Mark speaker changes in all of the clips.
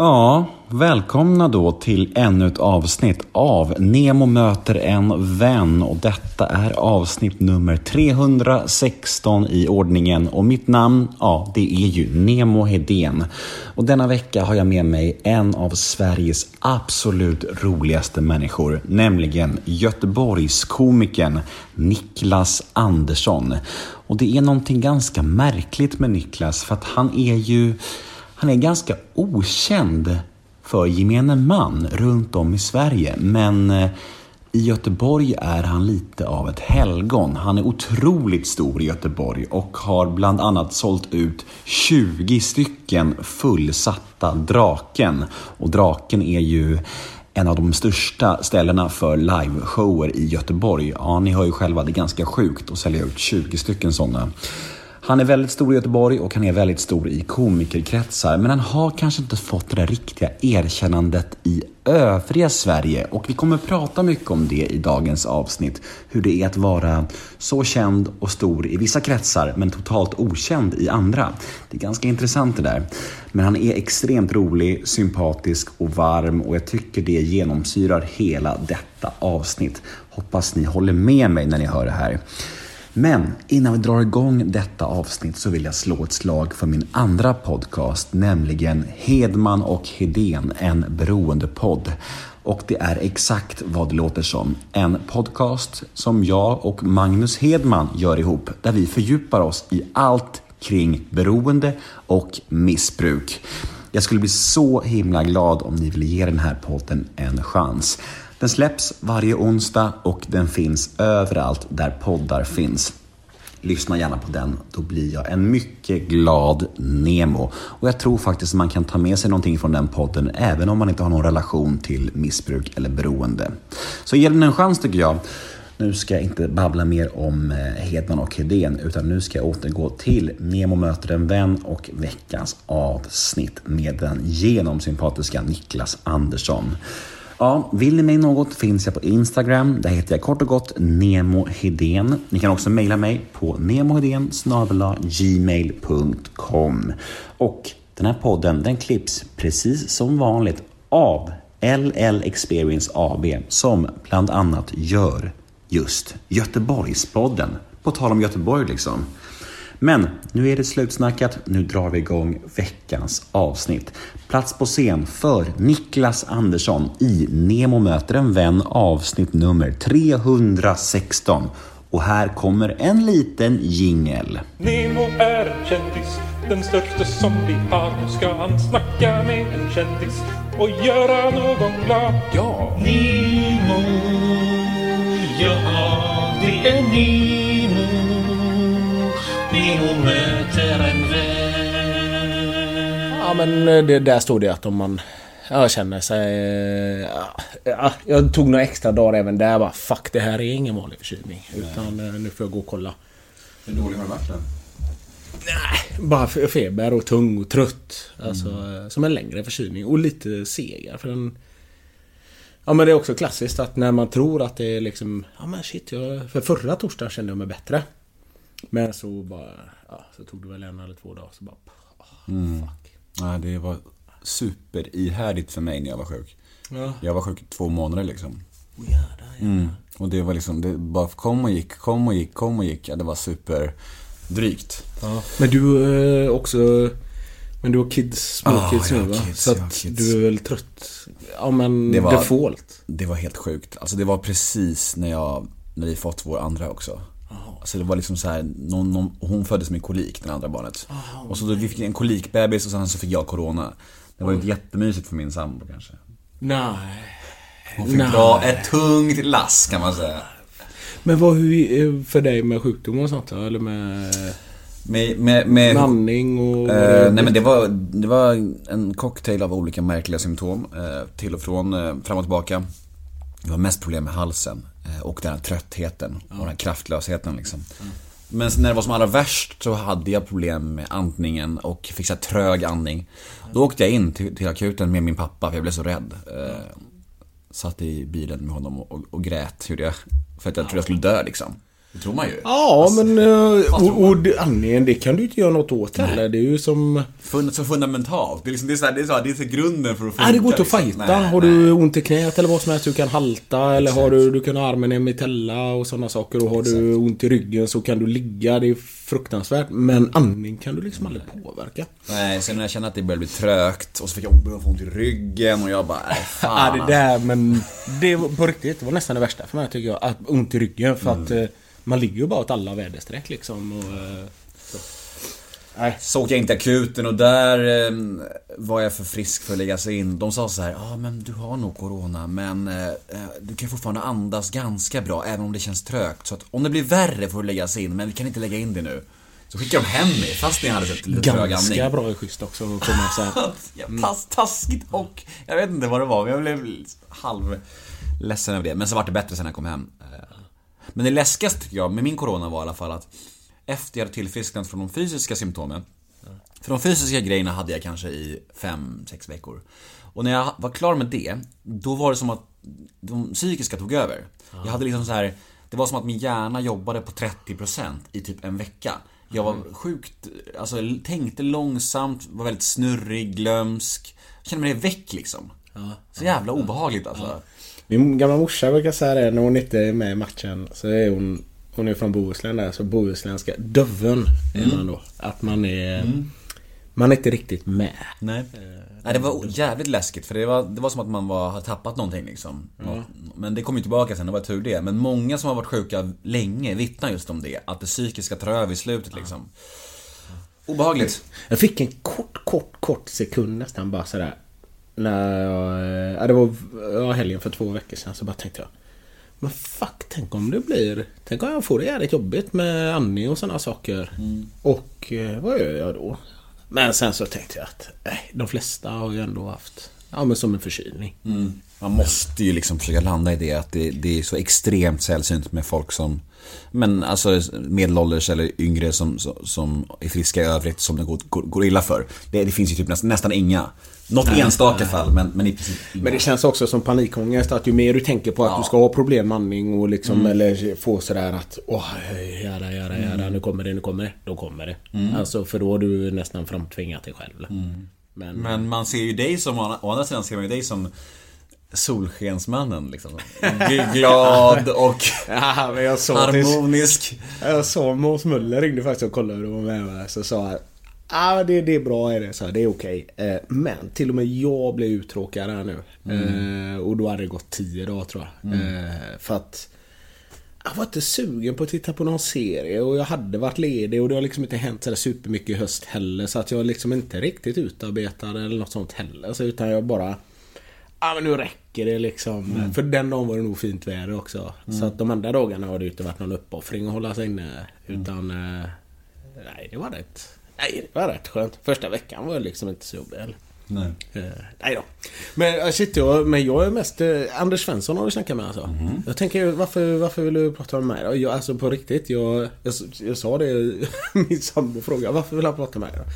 Speaker 1: Ja, välkomna då till ännu ett avsnitt av Nemo möter en vän och detta är avsnitt nummer 316 i ordningen och mitt namn, ja, det är ju Nemo Hedén. Och denna vecka har jag med mig en av Sveriges absolut roligaste människor, nämligen Göteborgskomikern Niklas Andersson. Och det är någonting ganska märkligt med Niklas för att han är ju han är ganska okänd för gemene man runt om i Sverige. Men eh, i Göteborg är han lite av ett helgon. Han är otroligt stor i Göteborg och har bland annat sålt ut 20 stycken fullsatta Draken. Och Draken är ju en av de största ställena för liveshower i Göteborg. Ja, ni hör ju själva, det är ganska sjukt att sälja ut 20 stycken sådana. Han är väldigt stor i Göteborg och han är väldigt stor i komikerkretsar. Men han har kanske inte fått det där riktiga erkännandet i övriga Sverige. Och vi kommer prata mycket om det i dagens avsnitt. Hur det är att vara så känd och stor i vissa kretsar men totalt okänd i andra. Det är ganska intressant det där. Men han är extremt rolig, sympatisk och varm och jag tycker det genomsyrar hela detta avsnitt. Hoppas ni håller med mig när ni hör det här. Men innan vi drar igång detta avsnitt så vill jag slå ett slag för min andra podcast, nämligen Hedman och Hedén, en beroendepodd. Och det är exakt vad det låter som. En podcast som jag och Magnus Hedman gör ihop, där vi fördjupar oss i allt kring beroende och missbruk. Jag skulle bli så himla glad om ni ville ge den här podden en chans. Den släpps varje onsdag och den finns överallt där poddar finns. Lyssna gärna på den, då blir jag en mycket glad Nemo. Och jag tror faktiskt att man kan ta med sig någonting från den podden även om man inte har någon relation till missbruk eller beroende. Så ge den en chans tycker jag. Nu ska jag inte babbla mer om eh, Hedman och Hedén utan nu ska jag återgå till Nemo möter en vän och veckans avsnitt med den genomsympatiska Niklas Andersson. Ja, vill ni mig något finns jag på Instagram. Där heter jag kort och gott Nemo Hedén. Ni kan också mejla mig på nemohedén gmail.com. Och den här podden den klipps precis som vanligt av LL Experience AB som bland annat gör just Göteborgspodden. På tal om Göteborg liksom. Men nu är det slutsnackat. Nu drar vi igång veckans avsnitt. Plats på scen för Niklas Andersson i Nemo möter en vän avsnitt nummer 316. Och här kommer en liten jingel.
Speaker 2: Nemo är en kändis, den största som vi har. Nu ska han snacka med en kändis och göra någon glad. Ja!
Speaker 3: Nemo, ja det är Nemo. Nemo möter en vän.
Speaker 4: Ja men eh, det, där stod det att om man ja, känner sig... Ja, ja, jag tog några extra dagar även där bara Fuck det här är ingen vanlig förkylning. Utan eh, nu får jag gå och kolla.
Speaker 1: Hur dålig har du varit då?
Speaker 4: Nej, bara fe- feber och tung och trött. Alltså eh, som en längre förkylning. Och lite segar för den... Ja men det är också klassiskt att när man tror att det är liksom... Ja men shit, jag, för förra torsdagen kände jag mig bättre. Men så bara... Ja, så tog det väl en eller två dagar så bara... Oh, fuck.
Speaker 1: Ja, det var superihärdigt för mig när jag var sjuk.
Speaker 4: Ja.
Speaker 1: Jag var sjuk i två månader liksom.
Speaker 4: Oh, jävlar, jävlar.
Speaker 1: Mm. Och det var liksom, det bara kom och gick, kom och gick, kom och gick. Ja, det var superdrygt.
Speaker 4: Ja. Men du är också... Men du har kids, små
Speaker 1: Ja,
Speaker 4: kids nu va?
Speaker 1: kids,
Speaker 4: så att du är väl trött? Ja men
Speaker 1: Det var-
Speaker 4: default.
Speaker 1: Det var helt sjukt. Alltså det var precis när jag, när vi fått vår andra också. Alltså det var liksom så här, någon, någon, hon föddes med kolik, det andra barnet. Och så då vi fick en kolikbebis och sen så fick jag corona. Det var ju jättemysigt för min sambo kanske.
Speaker 4: Nej.
Speaker 1: Hon fick
Speaker 4: Nej.
Speaker 1: dra ett tungt lass kan man säga.
Speaker 4: Men vad hur för dig med sjukdomar och sånt då? Eller med
Speaker 1: Med, med, med,
Speaker 4: andning och...
Speaker 1: Eh, nej men det var, det var en cocktail av olika märkliga symptom. Eh, till och från, eh, fram och tillbaka. Det var mest problem med halsen. Eh, och den här tröttheten och den här kraftlösheten liksom. Men när det var som allra värst så hade jag problem med andningen och fick så trög andning. Då åkte jag in till, till akuten med min pappa för jag blev så rädd. Eh, satt i bilen med honom och, och, och grät gjorde jag. För att jag trodde jag skulle dö liksom. Det tror man ju.
Speaker 4: Ja, men... eh,
Speaker 1: fast
Speaker 4: Och, och det- andningen, det kan du inte göra något åt heller. Det är ju som...
Speaker 1: Fun, så fundamentalt. Det är, liksom, det är, så här, det är, så här, det är så grunden för att funka.
Speaker 4: Nej, det går inte att
Speaker 1: liksom.
Speaker 4: fighta.
Speaker 1: Nej,
Speaker 4: har
Speaker 1: nej.
Speaker 4: du ont i knät eller vad som helst, du kan halta. Eller har du, du kan ha armen i en mitella och sådana saker. Och har du ont i ryggen så kan du ligga. Det är fruktansvärt. Men andning kan du liksom aldrig påverka.
Speaker 1: Nej, sen när jag kände att det började bli trögt och så fick jag ont i ryggen och jag bara, nej fan.
Speaker 4: Ja, det där, men det var på riktigt, det var nästan det värsta för mig tycker jag. Att ont i ryggen för att eh, man ligger ju bara åt alla väderstreck liksom. Och, eh, så. Nej.
Speaker 1: Så åkte jag in till akuten och där eh, var jag för frisk för att lägga sig in. De sa så här, ja ah, men du har nog Corona men eh, eh, du kan fortfarande andas ganska bra även om det känns trögt. Så att om det blir värre får du lägga sig in men vi kan inte lägga in det nu. Så skickade de hem mig fast jag hade sett lite trög andning.
Speaker 4: Ganska bra är schysst också att komma så här.
Speaker 1: Ja, tass, taskigt och jag vet inte vad det var, men jag blev halv ledsen över det. Men så var det bättre sen när jag kom hem. Men det läskigaste tycker jag med min corona var i alla fall att efter jag hade tillfrisknat från de fysiska symptomen. För de fysiska grejerna hade jag kanske i 5-6 veckor. Och när jag var klar med det, då var det som att de psykiska tog över. Jag hade liksom så här, det var som att min hjärna jobbade på 30% i typ en vecka. Jag var sjukt, alltså tänkte långsamt, var väldigt snurrig, glömsk. Kände mig väck liksom. Så jävla obehagligt alltså.
Speaker 4: Min gamla morsa brukar säga det när hon inte är med i matchen. Så är hon Hon är från Bohuslän där, så bohuslänska. Döven är man då. Att man är... Man är inte riktigt med.
Speaker 1: Nej. Nej, det var jävligt läskigt för det var, det var som att man var, hade tappat någonting liksom. Något- Men det kom ju tillbaka sen, det var tur det. Men många som har varit sjuka länge vittnar just om det. Att det psykiska tar över i slutet liksom. Obehagligt.
Speaker 4: Jag fick en kort, kort, kort sekund nästan bara sådär. När jag... Ja, det var ja, helgen för två veckor sedan så bara tänkte jag. Men fuck, tänk om det blir... Tänk om jag får det jävligt jobbigt med andning och sådana saker. Och eh, vad gör jag då? Men sen så tänkte jag att nej, de flesta har ju ändå haft... Ja men som en förkylning.
Speaker 1: Man måste ju liksom försöka landa i det att det, det är så extremt sällsynt med folk som men alltså medelålders eller yngre som, som, är friska i övrigt som det går, går, går illa för. Det, det finns ju typ nästan, nästan inga. Något enstaka fall men, men i princip inga.
Speaker 4: Men det känns också som panikångest att ju mer du tänker på att
Speaker 1: Ja.
Speaker 4: du ska ha problem med andning och liksom eller få sådär att åh, jära, jära, jära, nu kommer det, nu kommer det. Då kommer det. Alltså för då har du nästan framtvingat dig själv. Men,
Speaker 1: Men man ser ju dig som, å andra sidan ser man ju dig som Solskensmannen liksom. Glad och
Speaker 4: ja, men jag till,
Speaker 1: harmonisk.
Speaker 4: jag sa Måns Möller ringde faktiskt och kollade hur de var med mig. Så sa han Ja, det, det är bra är det, så här, det är okej. Eh, men till och med jag blev uttråkad här nu. Eh, och då hade det gått 10 dagar tror jag. Eh, för att jag var inte sugen på att titta på någon serie och jag hade varit ledig och det har liksom inte hänt sådär supermycket i höst heller. Så att jag liksom inte riktigt utarbetad eller något sånt heller. Så utan jag bara... Ja men nu räcker det liksom. För den dagen var det nog fint väder också. Så att de andra dagarna har det ju inte varit någon uppoffring att hålla sig inne. Utan... Eh, nej, det var rätt... Nej, det var rätt skönt. Första veckan var liksom inte så jobbig heller.
Speaker 1: Nej.
Speaker 4: Eh, nej då. Men eh, shit, jag, men jag är mest... Eh, Anders Svensson har du snackat med alltså. Jag tänker, varför, varför vill du prata med mig då? Jag, alltså på riktigt, jag, jag, jag sa det, min sambo frågade varför vill han prata med mig då?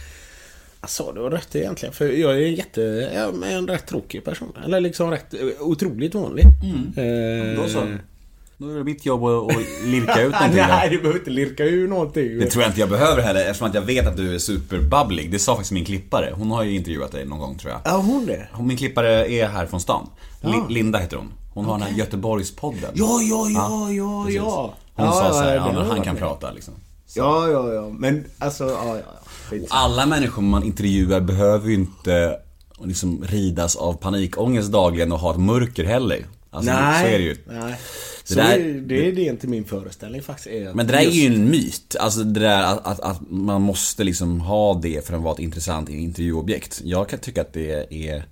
Speaker 4: Sa du har rätt egentligen, för jag är en jätte... Jag är en rätt tråkig person. Eller liksom rätt eh, otroligt vanlig. Eh,
Speaker 1: Då så. Då är det mitt jobb att, att lirka ut någonting
Speaker 4: Nej, du behöver inte lirka ur någonting.
Speaker 1: Det tror jag inte jag behöver heller eftersom att jag vet att du är superbubblig. Det sa faktiskt min klippare. Hon har ju intervjuat dig någon gång tror jag.
Speaker 4: Ja, hon det?
Speaker 1: Min klippare är här från stan.
Speaker 4: Ja.
Speaker 1: Linda heter hon. Hon har den här Göteborgspodden.
Speaker 4: Ja, ja, ja, ja,
Speaker 1: precis.
Speaker 4: ja.
Speaker 1: Hon
Speaker 4: ja,
Speaker 1: sa så här,
Speaker 4: det
Speaker 1: ja, men han kan
Speaker 4: med.
Speaker 1: prata liksom.
Speaker 4: Ja, ja, ja. Men alltså, ja, ja. Skit.
Speaker 1: Alla människor man intervjuar behöver ju inte liksom ridas av panikångest dagligen och ha ett mörker heller. Alltså, så är det ju.
Speaker 4: Nej.
Speaker 1: Det
Speaker 4: Så
Speaker 1: där-
Speaker 4: det, det är det inte min föreställning faktiskt.
Speaker 1: Men det där är ju en myt. Alltså det där att, att, att man måste liksom ha det för att vara ett intressant intervjuobjekt. Jag kan tycka att det är...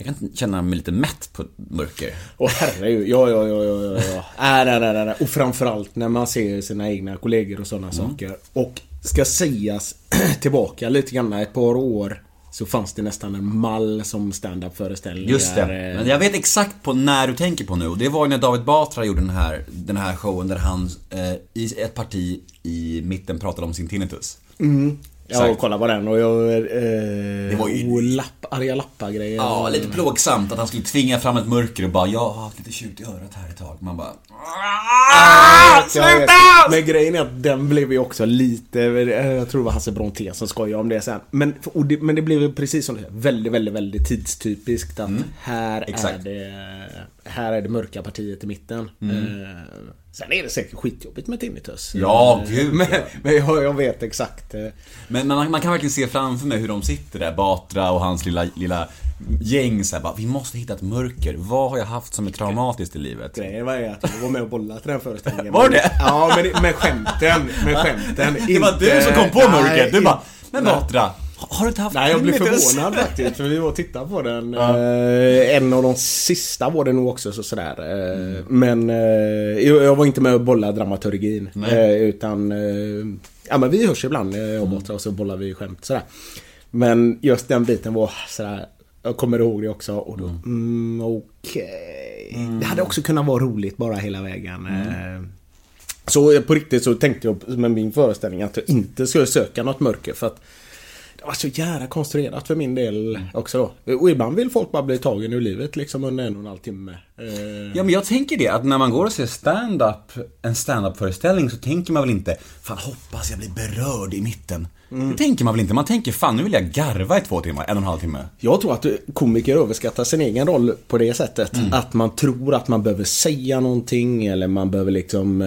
Speaker 1: Jag kan känna mig lite mätt på mörker.
Speaker 4: Åh herregud, ja, ja, ja, ja, ja, ja. Nej, nej, nej. Och framförallt när man ser sina egna kollegor och sådana
Speaker 1: Mm.
Speaker 4: saker. Och ska sägas tillbaka lite grann ett par år. Så fanns det nästan en mall som stand-up föreställningar.
Speaker 1: Just det.
Speaker 4: eh,
Speaker 1: Men jag vet exakt på när du tänker på nu. Och det var ju när David Batra gjorde den här, den här showen där han eh, i ett parti i mitten pratade om sin tinnitus.
Speaker 4: Ja, och kolla på den och jag... Eh,
Speaker 1: Det var ju-
Speaker 4: och lapp, arga lappar-grejer.
Speaker 1: Ja, lite plågsamt att han skulle tvinga fram ett mörker och bara Jag har haft lite tjut i örat här ett tag. Man bara
Speaker 4: Jag vet. Men grejen är att den blev ju också lite... eh, Jag tror det var Hasse Brontén som skojade om det sen. Men, det, men det blev ju precis som du säger, väldigt, väldigt, väldigt tidstypiskt att här, är det, här är det mörka partiet i mitten. Eh, sen är det säkert skitjobbigt med tinnitus.
Speaker 1: Ja, gud,
Speaker 4: Men, men jag, jag vet exakt. eh,
Speaker 1: Men man, man kan verkligen se framför mig hur de sitter där, Batra och hans lilla, lilla gäng så här, bara, Vi måste hitta ett mörker. Vad har jag haft som är traumatiskt i livet?
Speaker 4: Grejen var ju att jag var med och bollade till den föreställningen.
Speaker 1: Var det?
Speaker 4: Ja, men med skämten. Med skämten.
Speaker 1: Det var du som kom på mörkret. Du bara, men. Batra, har du inte haft
Speaker 4: Nej, jag blev
Speaker 1: tinnitus?"
Speaker 4: förvånad faktiskt. För vi var och tittade på den. Eh, en av de sista var det nog också så sådär. Eh, Men eh, jag var inte med och bollade dramaturgin. Eh, utan... Eh, ja men vi hörs ibland, eh, jag och Batra, och så bollar vi skämt sådär. Men just den biten var sådär... Jag kommer ihåg det också och då... Mm, Okej. Det hade också kunnat vara roligt bara hela vägen. Eh, Så på riktigt så tänkte jag med min föreställning att jag inte skulle söka något mörker för att var så jävla konstruerat för min del också då. Och ibland vill folk bara bli tagen ur livet liksom under en och en halv timme. Eh,
Speaker 1: Ja men jag tänker det, att när man går och ser stand-up, en stand-up föreställning så tänker man väl inte Fan hoppas jag blir berörd i mitten. Det tänker man väl inte, man tänker fan nu vill jag garva i två timmar, en och en halv timme.
Speaker 4: Jag tror att komiker överskattar sin egen roll på det sättet. Att man tror att man behöver säga någonting eller man behöver liksom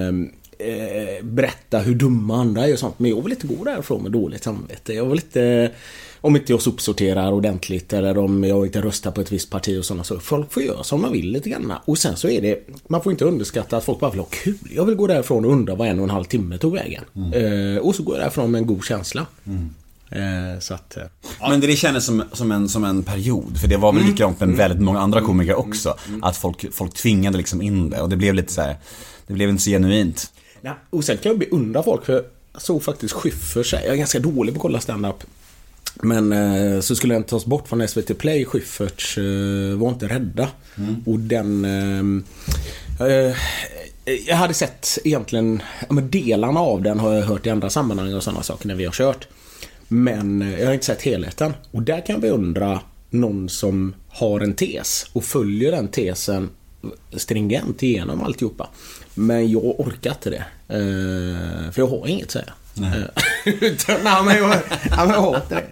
Speaker 4: eh, berätta hur dumma andra är och sånt. Men jag vill inte gå därifrån med dåligt samvete. Jag vill inte... Om inte jag sopsorterar ordentligt eller om jag inte röstar på ett visst parti och sådana saker. Folk får göra som man vill lite grann. Och sen så är det... Man får inte underskatta att folk bara vill ha kul. Jag vill gå därifrån och undra vad en och en halv timme tog vägen. Eh, och så går jag därifrån med en god känsla. Eh, så att... Eh,
Speaker 1: Men det kändes som, som, en, som en period, för det var väl likadant med väldigt många andra komiker också. Att folk, folk tvingade liksom in det och det blev lite så här, det blev inte så genuint.
Speaker 4: Ja, och sen kan jag beundra folk för jag såg faktiskt Schyffers, jag är ganska dålig på att kolla stand-up. Men eh, så skulle den tas bort från SVT Play, Schyfferts eh, Var inte rädda. Och den... Eh, eh, jag hade sett egentligen, ja, men delarna av den har jag hört i andra sammanhang och sådana saker när vi har kört. Men eh, jag har inte sett helheten. Och där kan jag beundra någon som har en tes och följer den tesen stringent igenom alltihopa. Men jag orkar inte det. Eh, för jag har inget att säga. Eh, Utan, nej, men jag, nej, men jag har inte det.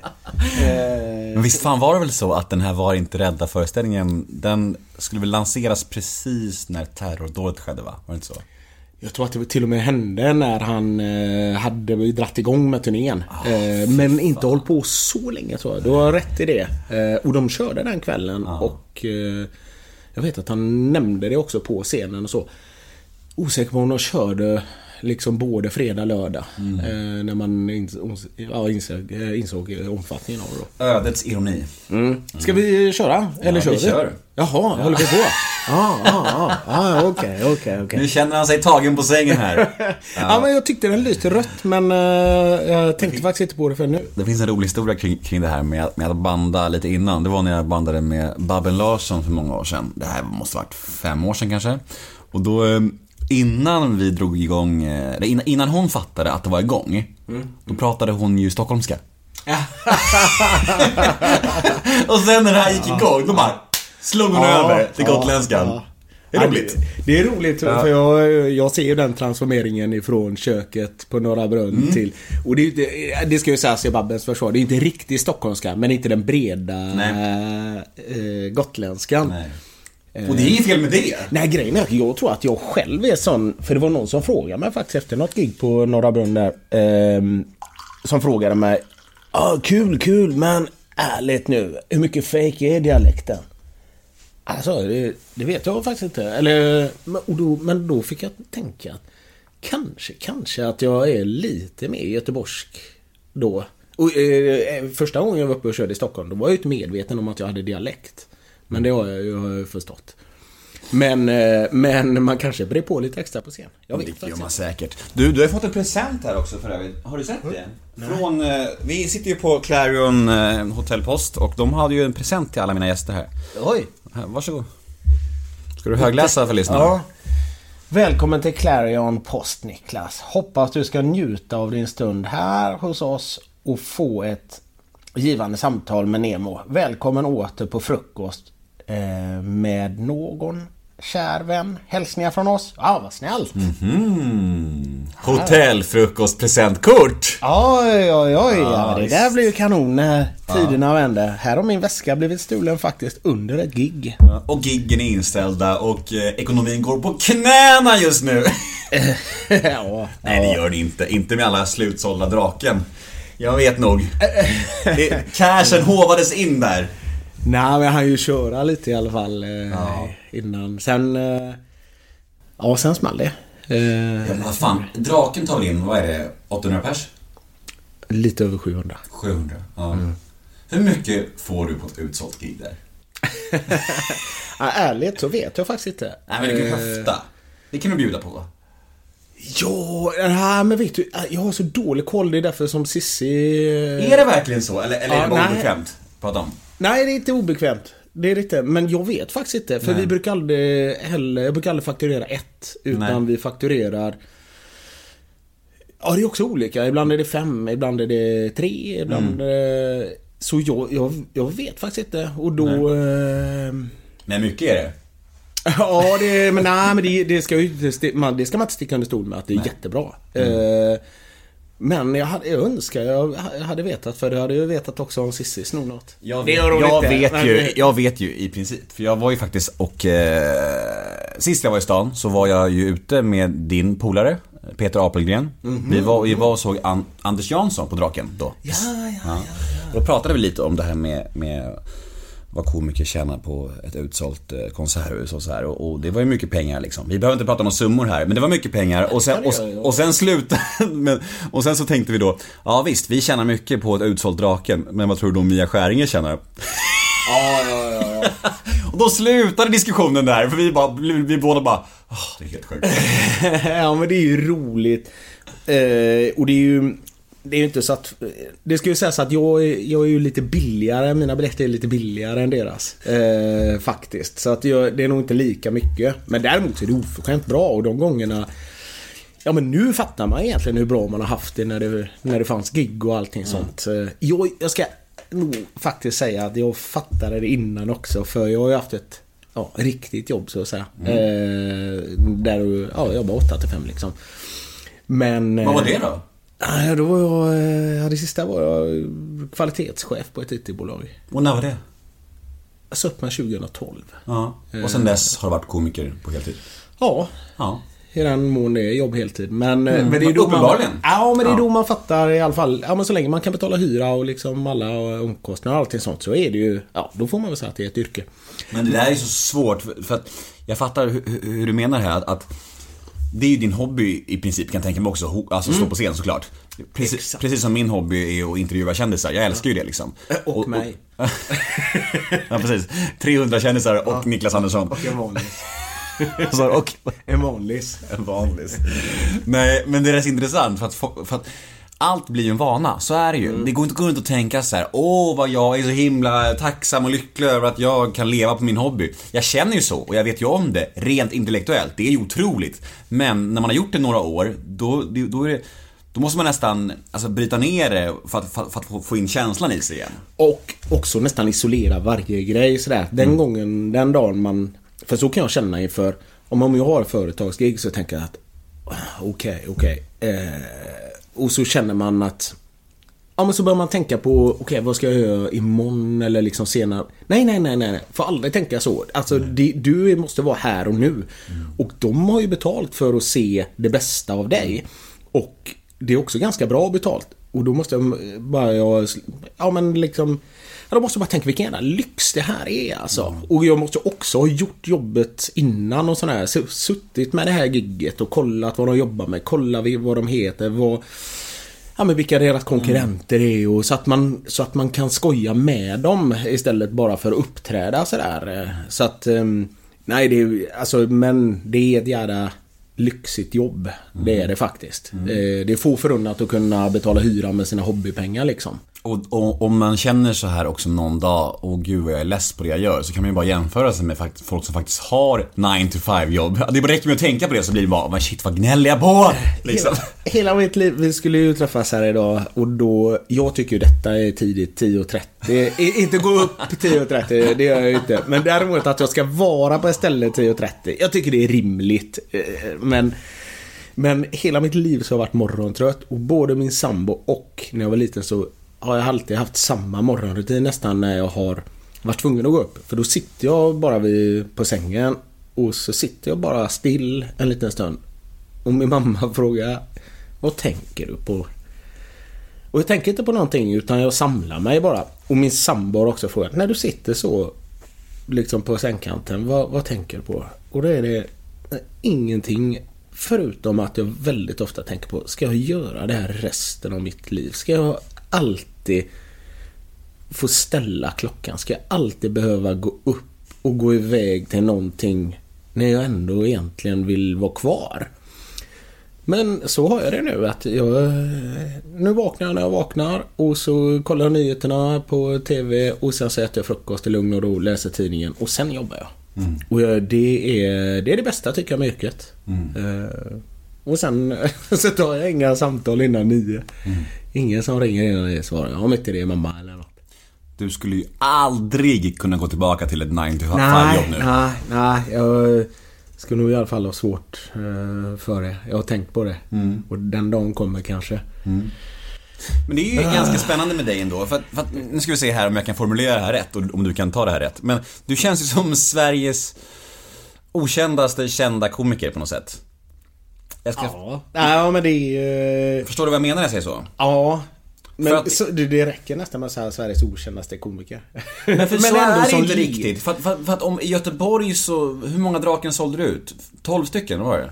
Speaker 4: Eh,
Speaker 1: Men visst fan var det väl så att den här Var inte rädda föreställningen, den skulle väl lanseras precis när terrordådet skedde va? Var det inte så?
Speaker 4: Jag tror att det till och med hände när han eh, hade dratt igång med turnén. eh, men inte hållit på så länge tror jag. Du har rätt i det. Eh, och de körde den kvällen och eh, jag vet att han nämnde det också på scenen och så. Osäker på om de körde liksom både fredag lördag. Eh, när man ins- ja, insåg, eh, insåg omfattningen av det då.
Speaker 1: Ödets ironi.
Speaker 4: Mm. Ska vi köra? Eller
Speaker 1: Ja,
Speaker 4: kör
Speaker 1: vi
Speaker 4: vi?
Speaker 1: kör.
Speaker 4: Jaha, håller vi på? Ja, ja, ja. Ja, okej, okej, okej.
Speaker 1: Nu känner han sig tagen på sängen här.
Speaker 4: Ja, men jag tyckte den lyste rött men eh, jag tänkte faktiskt inte på det för nu.
Speaker 1: Det finns en rolig historia kring, kring det här med, att- med att banda lite innan. Det var när jag bandade med Babben Larsson för många år sedan. Det här måste ha varit fem år sedan kanske. Och då eh, innan vi drog igång, eh, innan, hon fattade att det var igång. Då pratade hon ju stockholmska. och sen när det här gick igång, då bara slog hon över till gotländskan. Det är
Speaker 4: Ja,
Speaker 1: roligt.
Speaker 4: Det, det är roligt för jag, jag ser ju den transformeringen ifrån köket på Norra Brunn
Speaker 1: Mm.
Speaker 4: till... Och det, inte- det ska ju sägas i Babbens försvar. Det är inte riktigt stockholmska men inte den breda eh, gotländskan.
Speaker 1: Nej. Och det är inget fel med det.
Speaker 4: Nej grejen är att jag tror att jag själv är sån, för det var någon som frågade mig faktiskt efter något gig på Norra Brunn där. eh, som frågade mig, Ah, kul, kul, men ärligt nu, hur mycket fake är dialekten? Alltså, det, det vet jag faktiskt inte. Eller, men- då, men då fick jag tänka att kanske, kanske att jag är lite mer göteborgsk då. Och, eh, eh, första gången jag var uppe och körde i Stockholm, då var jag ju inte medveten om att jag hade dialekt. Men det har jag ju förstått. Men, eh, men man kanske brer på lite extra på scen. Jag vet
Speaker 1: Det gör man säkert. Du, du har fått en present här också för övrigt. Har du sett det? Från, eh, vi sitter ju på Clarion eh, hotellpost och de hade ju en present till alla mina gäster här.
Speaker 4: Oj!
Speaker 1: här varsågod. Ska du högläsa för lyssnarna?
Speaker 4: Ja. Välkommen till Clarion Post Niklas. Hoppas du ska njuta av din stund här hos oss och få ett givande samtal med Nemo. Välkommen åter på frukost med någon kär vän. Hälsningar från oss. Ja, vad snällt.
Speaker 1: Mm. Hotellfrukostpresentkort!
Speaker 4: Oj, oj, oj. Ja, det där blir ju kanon när tiderna vänder. Här har min väska blivit stulen faktiskt under ett gig.
Speaker 1: Och giggen är inställda och eh, ekonomin går på knäna just nu.
Speaker 4: ja,
Speaker 1: Nej, det gör det inte. Inte med alla slutsålda draken. Jag vet nog. Cashen hovades in där.
Speaker 4: Nej, men jag hann ju köra lite i alla fall eh,
Speaker 1: Ja.
Speaker 4: innan. Sen... Eh, ja, sen small det. Eh,
Speaker 1: Ja, men fan, draken tar väl in, vad är det, 800 pers?
Speaker 4: lite över 700.
Speaker 1: 700? Ja. Hur mycket får du på ett utsålt gig där?
Speaker 4: Ja, ärligt så vet jag faktiskt inte.
Speaker 1: Nej men du kan
Speaker 4: Eh,
Speaker 1: höfta. Det kan du bjuda på?
Speaker 4: Ja, nej, men vet du, jag har så dålig koll. Det är därför som Sissi...
Speaker 1: Är det verkligen så? Eller, eller är
Speaker 4: Ja,
Speaker 1: det bara obekvämt? Prata om.
Speaker 4: Nej, det är inte obekvämt. Det är det inte. Men jag vet faktiskt inte. För
Speaker 1: Nej.
Speaker 4: vi brukar aldrig heller... Jag brukar aldrig fakturera ett. Utan
Speaker 1: Nej.
Speaker 4: vi fakturerar... Ja, det är också olika. Ibland är det fem, ibland är det tre, ibland...
Speaker 1: Mm.
Speaker 4: eh, Så jag, jag, jag vet faktiskt inte. Och då... Eh,
Speaker 1: Men mycket är det.
Speaker 4: ja, det, men nej, men det, det ska ju inte... man- Det ska man inte sticka under stol med att det är jättebra.
Speaker 1: Mm.
Speaker 4: Eh, men jag, hade, jag önskar jag hade vetat för jag hade ju vetat också om Cissi snor något.
Speaker 1: Jag vet, jag, vet ju, jag vet ju i princip. För jag var ju faktiskt och... Eh, sist jag var i stan så var jag ju ute med din polare, Peter Apelgren. Vi, var, vi var och såg An, Anders Jansson på Draken då.
Speaker 4: Ja, ja, ja.
Speaker 1: Då pratade vi lite om det här med, med vad komiker tjänar på ett utsålt eh, konserthus och så här. Och, och det var ju mycket pengar liksom. Vi behöver inte prata om summor här, men det var mycket pengar. Och sen, och, och sen slutade men, Och sen så tänkte vi då, ja visst, vi tjänar mycket på ett utsålt Draken, men vad tror du om Mia Skäringer tjänar?
Speaker 4: Ja, ja, ja, ja.
Speaker 1: Och då slutade diskussionen där, för vi, bara, vi, vi båda bara, "Åh, det är helt sjukt.
Speaker 4: ja, men det är ju roligt. Eh, och det är ju... Det är ju inte så att... Det ska ju sägas att jag jag är ju lite billigare. Mina biljetter är lite billigare än deras. Eh, faktiskt. Så att jag, det är nog inte lika mycket. Men däremot är det oförskämt bra och de gångerna... Ja men nu fattar man egentligen hur bra man har haft det när det, när det fanns gig och allting sånt. Eh, Jag, jag ska nog faktiskt säga att jag fattade det innan också. För jag har ju haft ett ja, riktigt jobb så att säga. Eh, där du, ja, jag jobbar 8 till 5 liksom. Men...
Speaker 1: Vad var
Speaker 4: eh,
Speaker 1: det då?
Speaker 4: Ja, då var jag... eh, Ja, det sista var jag kvalitetschef på ett IT-bolag.
Speaker 1: Och när var det?
Speaker 4: Jag sa mig 2012.
Speaker 1: Ja. Och sen dess har du varit komiker på heltid?
Speaker 4: Ja,
Speaker 1: Ja.
Speaker 4: i den mån det är jobb heltid. Men, mm, men det är då man,
Speaker 1: uppenbarligen.
Speaker 4: Ja, men det är då man fattar i alla fall. Ja, men så länge man kan betala hyra och liksom alla omkostnader och allting sånt så är det ju... Ja, då får man väl säga att det är ett yrke.
Speaker 1: Men det där är så svårt för, att jag fattar hur, hur- du menar här att det är ju din hobby i princip kan jag tänka mig också, alltså stå på scen såklart. Precis, precis som min hobby är att intervjua kändisar, jag älskar ju det liksom.
Speaker 4: Och mig.
Speaker 1: ja precis, 300 kändisar och Niklas Andersson.
Speaker 4: Och en vanlig.
Speaker 1: Alltså, och
Speaker 4: En vanlig.
Speaker 1: en vanlig. Nej, men det är rätt intressant för att, för att allt blir ju en vana, så är det ju. Det går inte, går inte att tänka så här: åh vad jag är så himla tacksam och lycklig över att jag kan leva på min hobby. Jag känner ju så, och jag vet ju om det, rent intellektuellt. Det är ju otroligt. Men när man har gjort det några år, då, då är det då måste man nästan alltså, bryta ner det för att, för, för att få- in känslan i sig igen.
Speaker 4: Och också nästan isolera varje grej sådär. Den gången, den dagen man... För så kan jag känna inför... Om om jag har företagsgig så tänker jag att... ah, Okej, okej. Eh, och så känner man att... Ja men så börjar man tänka på, okej vad ska jag göra imorgon eller liksom senare. Nej, nej, nej, nej. Får aldrig tänka så. Alltså det, du måste vara här och nu. Och de har ju betalt för att se det bästa av dig. Och det är också ganska bra betalt. Och då måste jag bara, jag, ja men liksom då måste jag bara tänka vilken jävla lyx det här är alltså. Och jag måste också ha gjort jobbet innan och sådär. Suttit med det här gigget och kollat vad de jobbar med. Kolla vad de heter. Vad, ja, men vilka deras konkurrenter är och så att, man, så att man kan skoja med dem istället bara för att uppträda sådär. Så att, ehm, nej det är alltså, men det är ett jävla lyxigt jobb. Det är det faktiskt. Eh, Det är få förunnat att kunna betala hyra med sina hobbypengar liksom.
Speaker 1: Och, och om man känner så här också någon dag, åh gud vad jag är less på det jag gör, så kan man ju bara jämföra sig med folk som faktiskt har 9 to 5 jobb. Det räcker med att tänka på det så blir det bara, men shit vad gnäller jag på? Liksom.
Speaker 4: Hela, hela mitt liv, vi skulle ju träffas här idag och då, jag tycker ju detta är tidigt 10.30. I- Inte gå upp 10.30, det gör jag ju inte. Men däremot att jag ska vara på ett ställe 10.30. Jag tycker det är rimligt. Eh, Men, men hela mitt liv så har jag varit morgontrött och både min sambo och när jag var liten så har jag alltid haft samma morgonrutin nästan när jag har varit tvungen att gå upp. För då sitter jag bara vid, på sängen och så sitter jag bara still en liten stund. Och min mamma frågar Vad tänker du på? Och jag tänker inte på någonting utan jag samlar mig bara. Och min sambo har också frågat När du sitter så Liksom på sängkanten vad, vad tänker du på? Och då är det eh, ingenting Förutom att jag väldigt ofta tänker på Ska jag göra det här resten av mitt liv? Ska jag alltid Få ställa klockan? Ska jag alltid behöva gå upp och gå iväg till någonting När jag ändå egentligen vill vara kvar? Men så har jag det nu att jag... Nu vaknar jag när jag vaknar och så kollar jag nyheterna på TV och sen så äter jag frukost i lugn och ro, läser tidningen och sen jobbar jag. Och jag, det, är, det är det bästa tycker jag med yrket. Eh, och sen så tar jag inga samtal innan nio. Ingen som ringer innan nio svarar jag. Om inte det är mamma eller något.
Speaker 1: Du skulle ju aldrig kunna gå tillbaka till ett 9 to 5 jobb nu.
Speaker 4: nej, nej. Jag skulle nog i alla fall ha svårt eh, för det. Jag har tänkt på det. Och den dagen kommer kanske.
Speaker 1: Men det är ju ganska spännande med dig ändå. För att, för att, nu ska vi se här om jag kan formulera det här rätt och om du kan ta det här rätt. Men du känns ju som Sveriges okändaste kända komiker på något sätt. Jag ska,
Speaker 4: Ja. ja, men det är... eh,
Speaker 1: Förstår du vad jag menar när jag säger så?
Speaker 4: Ja. Men
Speaker 1: att-
Speaker 4: så, det, räcker nästan med att säga Sveriges okändaste komiker.
Speaker 1: Men för så
Speaker 4: ändå
Speaker 1: är det
Speaker 4: som
Speaker 1: inte riktigt. För att, för, att- för att om i Göteborg så, hur många Draken sålde du ut? 12 stycken, var det?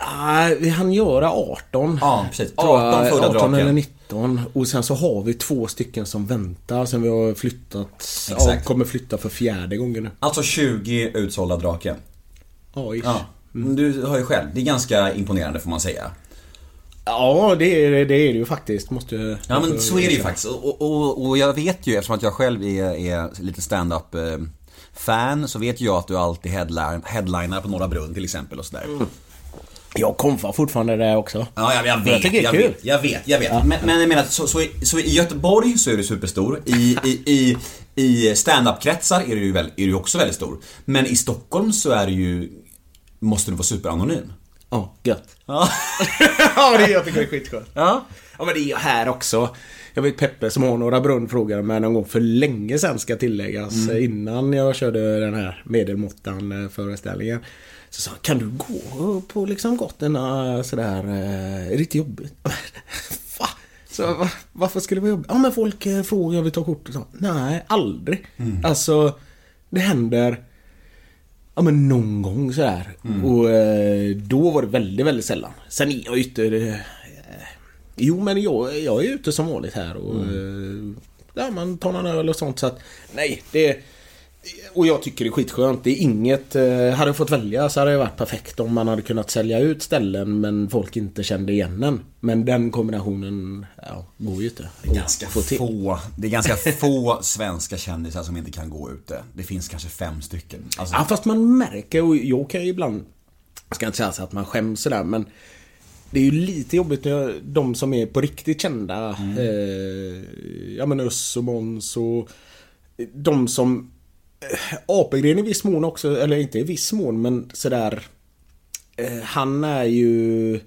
Speaker 4: Ah, vi hann göra 18.
Speaker 1: Ja, precis.
Speaker 4: tror jag.
Speaker 1: 18 födda
Speaker 4: 18
Speaker 1: draken.
Speaker 4: eller 19. Och sen så har vi två stycken som väntar sen vi har flyttat. Ja,
Speaker 1: Exakt.
Speaker 4: kommer flytta för fjärde gången nu.
Speaker 1: Alltså 20 utsålda Draken.
Speaker 4: Ja, ish.
Speaker 1: Ja. Men Du hör ju själv, det är ganska imponerande får man säga.
Speaker 4: ja det, är, det är det ju faktiskt. Måste
Speaker 1: Ja men så är det ju faktiskt. Och, och, och jag vet ju, eftersom att jag själv är, är lite stand-up eh, fan, så vet jag att du alltid headline, headlinar på Norra Brunn till exempel och sådär.
Speaker 4: Jag konfar fortfarande där också.
Speaker 1: Ja, jag, jag
Speaker 4: Jag
Speaker 1: vet,
Speaker 4: tycker
Speaker 1: jag,
Speaker 4: det är kul.
Speaker 1: vet, jag vet, jag vet. Men, men jag menar, så, så, i- så i Göteborg så är du superstor. I, i, i, i stand-up-kretsar är du ju väl, är du också väldigt stor. Men i Stockholm så är du ju, måste du vara superanonym.
Speaker 4: Ja, gött.
Speaker 1: Ja.
Speaker 4: det jag tycker det är skitskönt.
Speaker 1: ja.
Speaker 4: Ja men det är ju här också. Jag vet Peppe som har några brunn frågade mig någon gång för länge sedan ska tilläggas.
Speaker 1: Mm.
Speaker 4: Innan jag körde den här medelmåttan eh, föreställningen. Så sa han, kan du gå på liksom gatorna sådär? eh, Är det inte jobbigt? Va? Så, va, varför skulle det vara jobbigt? Ja men folk eh, frågar, jag vill ta kort och så. Nej, aldrig.
Speaker 1: Mm.
Speaker 4: Alltså, det händer Ja men någon gång sådär. Och eh, då var det väldigt, väldigt sällan. Sen är jag ute... Eh, jo men jag, jag är ute som vanligt här och... Eh, ja man tar någon öl och sånt så att... Nej, det... Och jag tycker det är skitskönt. Det är inget... Eh, hade jag fått välja så hade det varit perfekt om man hade kunnat sälja ut ställen men folk inte kände igen en. Men den kombinationen, ja, går ju inte. att
Speaker 1: Ganska
Speaker 4: få till.
Speaker 1: det är ganska få svenska kändisar som inte kan gå ute. Det finns kanske fem stycken. Alltså,
Speaker 4: Ja, fast man märker och jag kan ju ibland... Jag ska inte säga så att man skäms sådär men... Det är ju lite jobbigt när de som är på riktigt kända. Eh, ja men Öss och Måns och... De som... Eh, Apelgren i viss mån också, eller inte i viss mån men sådär... Eh, han är ju...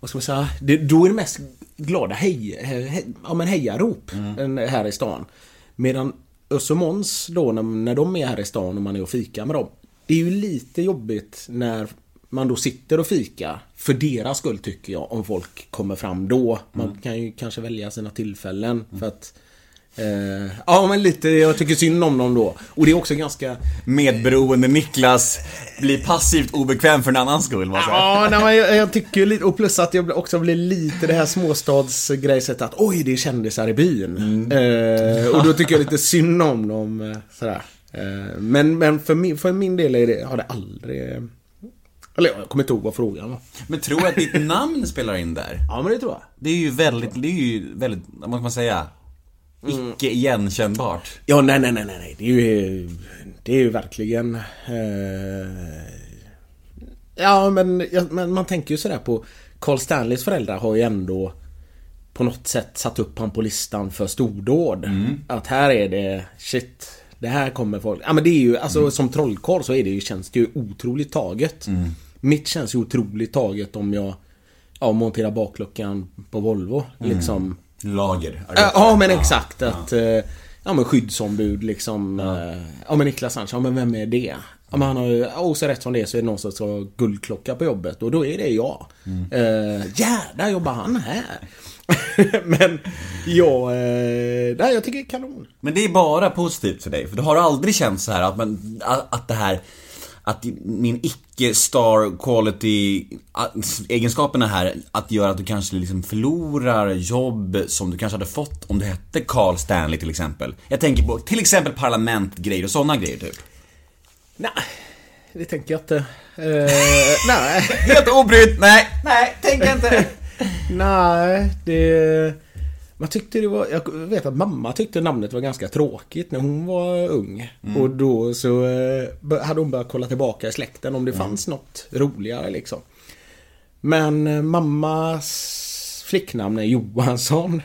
Speaker 4: Vad ska man säga? Det, då är det mest glada hej, hej, ja, men hejarop än här i stan. Medan Öss och Måns då när, när de är här i stan och man är och fikar med dem. Det är ju lite jobbigt när man då sitter och fikar. För deras skull tycker jag om folk kommer fram då. Man kan ju kanske välja sina tillfällen för att eh, Ja men lite, jag tycker synd om dem då. Och det är också ganska
Speaker 1: medberoende Niklas blir passivt obekväm för en annans skull. Vad säger
Speaker 4: Ja, nej, men jag, jag tycker lite, och plus att jag också blir lite det här småstadsgrejset att oj, det är kändisar i byn. Eh, och då tycker jag lite synd om dem. eh, Sådär. Eh, men men för, min, för min del är det, har det aldrig... Eller jag kommer inte ihåg vad frågan var.
Speaker 1: Men tror du att ditt namn spelar in där?
Speaker 4: Ja, men det tror jag.
Speaker 1: Det är ju väldigt, det är ju väldigt, vad ska man säga? Icke igenkännbart.
Speaker 4: Ja, nej, nej, nej, nej. Det är ju, det är ju verkligen... Eh, ja, men, ja, men man tänker ju sådär på... Carl Stanleys föräldrar har ju ändå på något sätt satt upp han på listan för stordåd. Att här är det, shit, det här kommer folk... Ja men det är ju, alltså som trollkarl så är det ju, känns det ju otroligt taget. Mitt känns ju otroligt taget om jag ja, monterar bakluckan på Volvo. Liksom.
Speaker 1: Lager.
Speaker 4: Ja, ja men exakt att... eh, Ja men skyddsombud liksom. eh, Ja men Niklas Andersson, ja men vem är det? Ja men han har ju, ja, och så rätt som det är så är det någon som ska ha guldklocka på jobbet och då är det jag. Mm. jävlar jobbar han här? men jag... Eh, nej jag tycker det är kanon.
Speaker 1: Men det är bara positivt för dig, för du har aldrig känt så här att, man, att det här att min icke-star quality att- egenskaperna här, att göra att du kanske liksom förlorar jobb som du kanske hade fått om du hette Carl Stanley till exempel. Jag tänker på till exempel parlamentgrejer och sådana grejer typ.
Speaker 4: Nej, det tänker jag inte. Eh, nej.
Speaker 1: Helt obrytt, nej, nej, tänk inte.
Speaker 4: Nej, det... Man tyckte det var... Jag vet att mamma tyckte namnet var ganska tråkigt när hon var ung. Och då så eh, hade hon börjat kolla tillbaka i släkten om det fanns något roligare liksom. Men eh, mammas flicknamn är Johansson.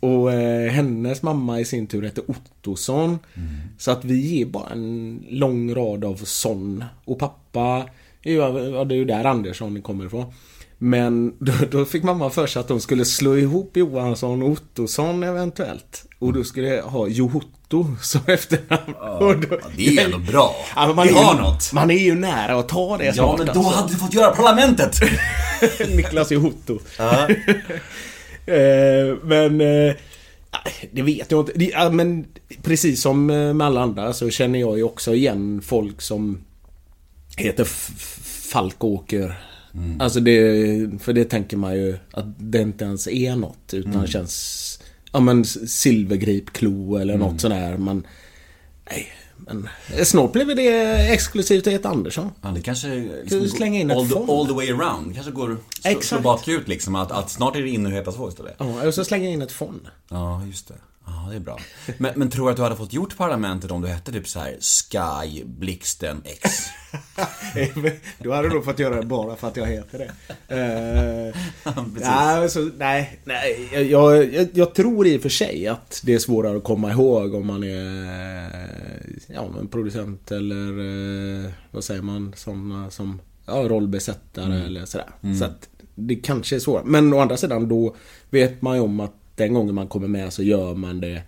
Speaker 4: Och eh, hennes mamma i sin tur heter Ottosson. Så att vi ger bara en lång rad av son. Och pappa, är ja, det är ju där Andersson kommer ifrån. Men då, då fick mamma för sig att de skulle slå ihop Johansson och Ottosson eventuellt. Och då skulle jag ha Johotto som efternamn. Och då-
Speaker 1: det är ju ändå bra.
Speaker 4: Ja, man är ju-
Speaker 1: har något.
Speaker 4: Man är ju nära att ta det
Speaker 1: Ja,
Speaker 4: snart
Speaker 1: men då
Speaker 4: alltså.
Speaker 1: hade du fått göra parlamentet.
Speaker 4: Niklas Johotto. Eh, men... eh, Det vet jag inte. Ja, men precis som med alla andra så känner jag ju också igen folk som heter F- Falkåker. Alltså det... För det tänker man ju att det inte ens är något utan känns... Ja men silvergripklo eller något sådär. Man... Nej. Men snart blir väl det exklusivt att heta Andersson.
Speaker 1: Ja, det kanske...
Speaker 4: du slänga in ett
Speaker 1: all, the, all the way around. Det kanske går slå, slå bakut liksom. Att, att snart är det inne att heta så istället.
Speaker 4: Ja, och så slänger jag in ett fond.
Speaker 1: Ja, just det. Ja, det är bra. Men, men tror du att du hade fått gjort parlamentet om du hette typ så här Sky Blixten X?
Speaker 4: du hade nog fått göra det bara för att jag heter det. Uh, nej, alltså, nej, nej jag, jag, jag, tror i och för sig att det är svårare att komma ihåg om man är ja, en producent eller eh, vad säger man, sådana som ja, rollbesättare eller sådär. Så att det kanske är svårare. Men å andra sidan då vet man ju om att den gången man kommer med så gör man det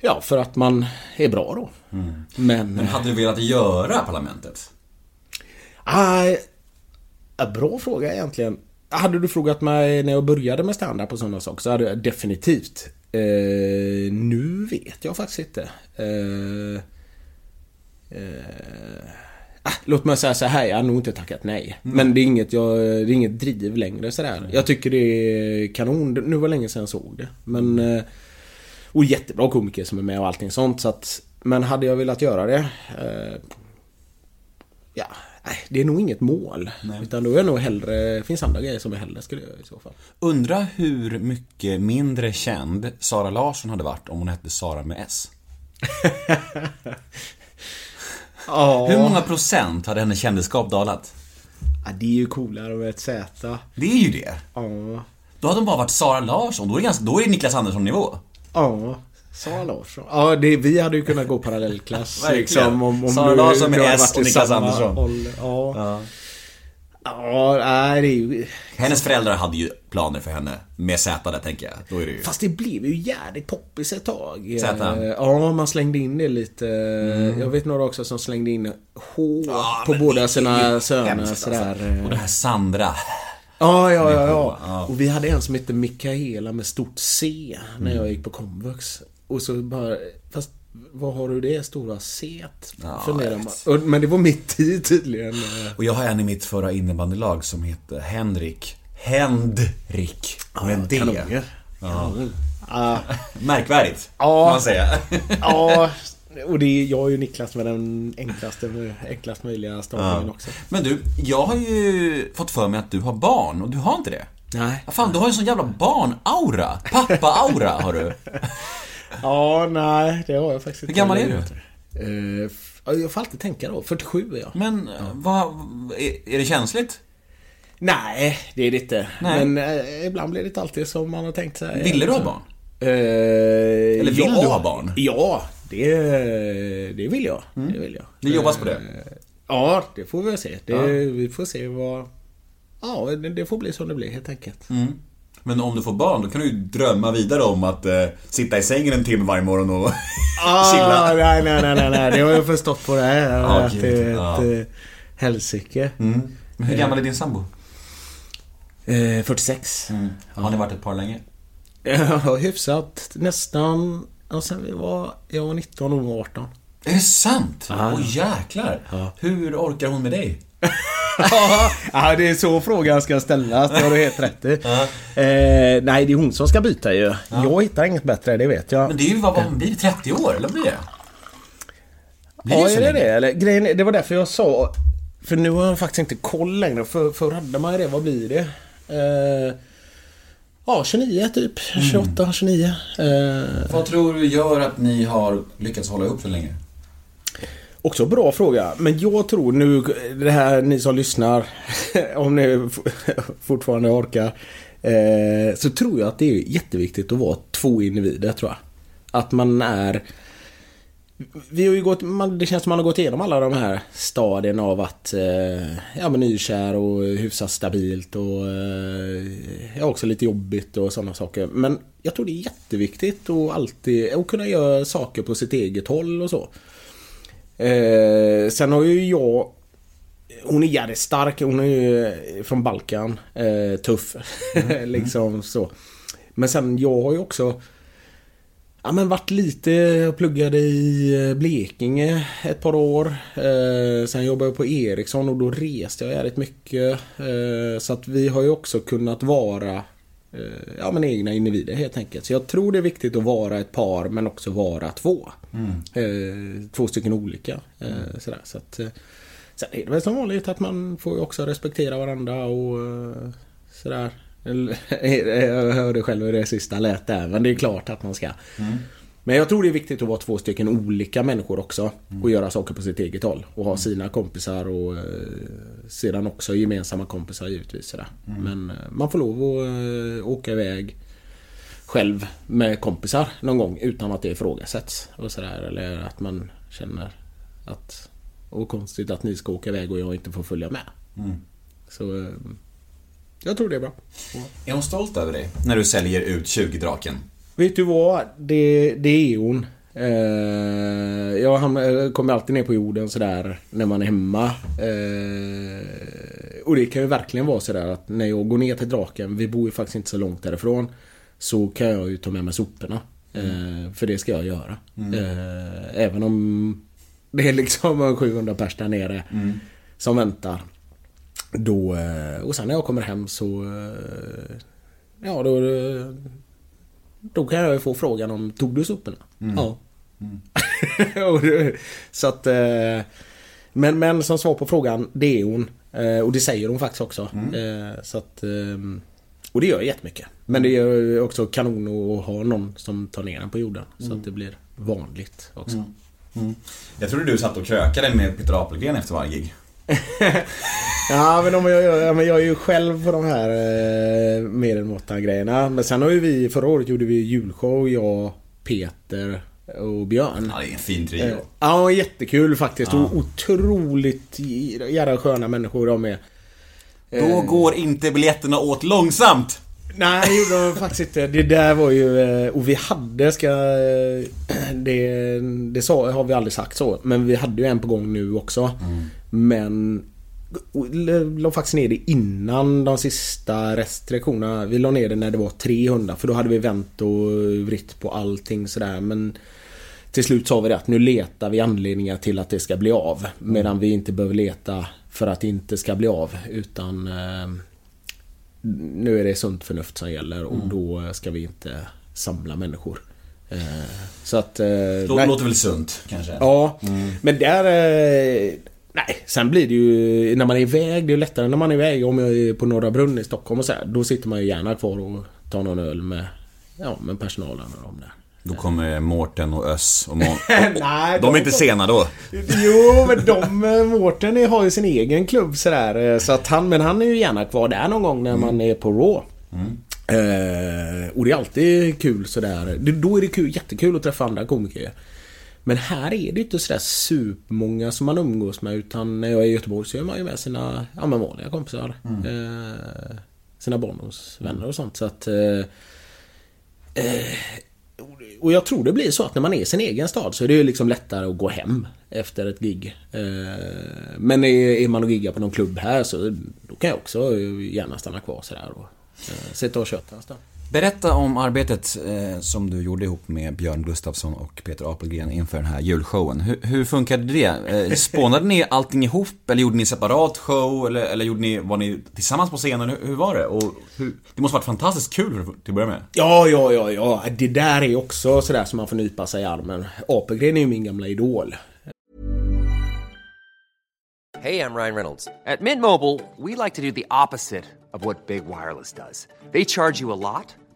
Speaker 4: Ja, för att man är bra då. Men...
Speaker 1: Men hade du velat göra parlamentet?
Speaker 4: Ja, bra fråga egentligen. Hade du frågat mig när jag började med stand-up och sådana saker så hade jag definitivt. Eh, nu vet jag faktiskt inte. Eh, eh, låt mig säga så här, jag har nog inte tackat nej. Men det är inget, jag, det är inget driv längre sådär. Jag tycker det är kanon. Nu var det länge sedan jag såg det. Men... Eh, och jättebra komiker som är med och allting sånt. Så att, men hade jag velat göra det? Eh, Ja, nej, det är nog inget mål. Utan då är jag nog hellre, det finns andra grejer som jag hellre skulle göra i så fall.
Speaker 1: Undra hur mycket mindre känd Sara Larsson hade varit om hon hette Sara med S.
Speaker 4: Ja.
Speaker 1: Hur många procent hade hennes kändisskap dalat?
Speaker 4: ja, det är ju coolare med ett Z.
Speaker 1: Det är ju det.
Speaker 4: Ja.
Speaker 1: Då hade hon bara varit Sara Larsson. Då är det, ganska, då är det Niklas Andersson-nivå.
Speaker 4: Ja. Sara Larsson. Ja, det, vi hade ju kunnat gå parallellklass. Liksom, om, om
Speaker 1: Sara Larsson med S och Niklas Andersson.
Speaker 4: Ja. Ja, nej det är ju...
Speaker 1: Hennes föräldrar hade ju planer för henne. Med Z där tänker jag. Då är det ju...
Speaker 4: Fast det blev ju jävligt poppis ett tag.
Speaker 1: Z?
Speaker 4: Eh, Ja, man slängde in det lite. Jag vet några också som slängde in H
Speaker 1: Ja,
Speaker 4: på båda sina söner.
Speaker 1: hemskt,
Speaker 4: sådär.
Speaker 1: Alltså. Och det här Sandra.
Speaker 4: Ja, ja, ja,
Speaker 1: Ja.
Speaker 4: ja. Och vi hade en som hette Mikaela med stort C när jag gick på komvux. Och så bara, fast vad har du det stora C?
Speaker 1: Ja.
Speaker 4: Och- Men det var mitt i tydligen.
Speaker 1: Och jag har en i mitt förra innebandylag som heter Henrik. Hendrik. Med D.
Speaker 4: Kanoner.
Speaker 1: Ja.
Speaker 4: Ja,
Speaker 1: Märkvärdigt.
Speaker 4: Ja.
Speaker 1: Kan man säga.
Speaker 4: ja, Och det är, jag är ju Niklas med den enklaste, enklast möjliga stavningen också.
Speaker 1: Men du, jag har ju fått för mig att du har barn och du har inte det.
Speaker 4: Nej.
Speaker 1: Fan, du har ju sån jävla barn-aura. Pappa-aura har du.
Speaker 4: Ja, nej, det har jag faktiskt
Speaker 1: Hur
Speaker 4: inte.
Speaker 1: gammal är du?
Speaker 4: Eh, ja, jag får alltid tänka då. 47 är jag.
Speaker 1: Men, vad, är, är det känsligt?
Speaker 4: Nej, det är det inte.
Speaker 1: Nej.
Speaker 4: Men eh, ibland blir det inte alltid som man har tänkt sig.
Speaker 1: Ville du ha barn?
Speaker 4: Eh, Eller
Speaker 1: vill du ha barn?
Speaker 4: Ja, det, det vill jag. Det vill jag.
Speaker 1: Det jobbas på det?
Speaker 4: Eh, Ja, det får vi se. Det, Vi får se vad... Ja, det, det får bli som det blir helt enkelt.
Speaker 1: Mm. Men om du får barn, då kan du ju drömma vidare om att eh, sitta i sängen en timme varje morgon och
Speaker 4: Ah,
Speaker 1: chilla.
Speaker 4: nej, nej, nej, nej, nej. Det har jag förstått på det här.
Speaker 1: Ja,
Speaker 4: att det är
Speaker 1: ja.
Speaker 4: ett eh, helsike.
Speaker 1: Mm. Men hur gammal är din sambo?
Speaker 4: Eh, 46.
Speaker 1: Har ni varit ett par länge?
Speaker 4: Ja, hyfsat. Nästan... Ja, sen vi var... Jag var 19 och hon var 18.
Speaker 1: Är det sant? Åh
Speaker 4: Ja.
Speaker 1: jäklar. Hur orkar hon med dig?
Speaker 4: Ja, det är så frågan ska ställas. Det har du helt rätt i. Eh, nej, det är hon som ska byta ju. Jag hittar inget bättre, det vet jag.
Speaker 1: Men det är ju, vad, vad blir det? 30 år? Eller blir det? Blir
Speaker 4: Ja,
Speaker 1: så
Speaker 4: är det
Speaker 1: länge?
Speaker 4: det? Eller, grejen, är- det var därför jag sa... För nu har jag faktiskt inte koll längre. För, förr hade man ju det. Vad blir det? Eh, ja, 29 typ. 28, 29. Eh,
Speaker 1: Vad tror du gör att ni har lyckats hålla ihop så länge?
Speaker 4: Också bra fråga. Men jag tror nu, det här ni som lyssnar, om ni fortfarande orkar. Eh, så tror jag att det är jätteviktigt att vara två individer tror jag. Att man är... Vi har ju gått, man, det känns som man har gått igenom alla de här stadierna av att eh, ja, men nykär och hyfsat stabilt och eh, ja, också lite jobbigt och sådana saker. Men jag tror det är jätteviktigt att alltid att kunna göra saker på sitt eget håll och så. Eh, sen har ju jag Hon är jävligt stark, hon är ju från Balkan. Eh, tuff. liksom så. Men sen jag har ju också Ja men varit lite, jag pluggade i eh, Blekinge ett par år. Eh, sen jobbade jag på Ericsson och då reste jag jävligt mycket. Eh, så att vi har ju också kunnat vara eh, ja, men egna individer helt enkelt. Så jag tror det är viktigt att vara ett par men också vara två. Eh, två stycken olika. Eh, sådär. Så att, eh, sen är det väl som vanligt att man får ju också respektera varandra och eh, sådär. Jag hörde själv hur det sista lät där men det är klart att man ska. Men jag tror det är viktigt att vara två stycken olika människor också. Och göra saker på sitt eget håll. Och ha sina kompisar och eh, sedan också gemensamma kompisar givetvis. Sådär. Men eh, man får lov att eh, åka iväg själv med kompisar någon gång utan att det ifrågasätts. Och sådär. Eller att man känner att och konstigt att ni ska åka iväg och jag inte får följa med. Så eh, jag tror det är bra.
Speaker 1: Är hon stolt över dig? När du säljer ut 20-draken?
Speaker 4: Vet du vad? Det, det är hon. Eh, jag ham- kommer alltid ner på jorden sådär när man är hemma. Eh, och det kan ju verkligen vara sådär att när jag går ner till draken, vi bor ju faktiskt inte så långt därifrån. Så kan jag ju ta med mig soporna. Eh, för det ska jag göra. Eh, även om det är liksom 700 pers där nere som väntar. Då, eh, och sen när jag kommer hem så... eh, Ja, då... Då kan jag ju få frågan om Tog du soporna? Ja. Och det- så att... eh, Men, men som svar på frågan, det är hon. Eh, Och det säger hon faktiskt också. Eh, Så att... Och det gör jättemycket. Men det är också kanon att ha någon som tar ner den på jorden. Så att det blir vanligt också.
Speaker 1: Jag trodde du satt och krökade med Peter Apelgren efter varje gig.
Speaker 4: Ja men, om jag, ja, men jag är ju själv på de här eh, medelmåtta grejerna. Men sen har ju vi, förra året gjorde vi julshow, jag, Peter och Björn.
Speaker 1: Ja, det är en fin trio.
Speaker 4: Eh, Ja, jättekul faktiskt. Och otroligt jävla sköna människor de är.
Speaker 1: Då går inte biljetterna åt långsamt.
Speaker 4: Nej, det gjorde de faktiskt inte. Det där var ju... eh, Och vi hade, ska... eh, Det, det sa, har vi aldrig sagt så. Men vi hade ju en på gång nu också. Men... La faktiskt ner det innan de sista restriktionerna. Vi la ner det när det var 300 för då hade vi vänt och vritt på allting sådär men Till slut sa vi det att nu letar vi anledningar till att det ska bli av. Medan vi inte behöver leta för att det inte ska bli av utan eh, Nu är det sunt förnuft som gäller och då ska vi inte samla människor. Eh, Så att... eh,
Speaker 1: Lå-
Speaker 4: nej.
Speaker 1: Låter väl sunt kanske?
Speaker 4: Ja, men där... Nej, sen blir det ju... När man är iväg, det är lättare när man är iväg. Om jag är på Norra Brunn i Stockholm och så här, Då sitter man ju gärna kvar och tar någon öl med... Ja, med personalen och de där.
Speaker 1: Då kommer Mårten och Öss och Mån...
Speaker 4: Nej,
Speaker 1: De är inte sena då.
Speaker 4: Jo, men de... Mårten har ju sin egen klubb sådär. eh, Så att han... Men han är ju gärna kvar där någon gång när man är på Raw. Eh, och det är alltid kul sådär. Då är det kul, jättekul att träffa andra komiker. Men här är det inte sådär supermånga som man umgås med utan när jag är i Göteborg så är man ju med sina ja, men vanliga kompisar. Eh, sina barndomsvänner och sånt. Så att... Eh, eh, och jag tror det blir så att när man är i sin egen stad så är det ju liksom lättare att gå hem efter ett gig. Eh, Men är är man och giggar på någon klubb här så då kan jag också gärna stanna kvar sådär och eh, sitta och köta en stund.
Speaker 1: Berätta om arbetet eh, som du gjorde ihop med Björn Gustafsson och Peter Apelgren inför den här julshowen. Hur, hur funkade det? Eh, spånade ni allting ihop eller gjorde ni separat show eller, eller gjorde ni, var ni tillsammans på scenen? Hur, hur var det? Och hur, det måste varit fantastiskt kul för- till att börja med.
Speaker 4: Ja, ja, ja, ja. Det där är också sådär som man får nypa sig i armen. Apelgren är ju min gamla idol.
Speaker 5: Hey, I'm Ryan Reynolds. At Mint Mobile, we like to do the opposite of what Big Wireless does. They charge you a lot,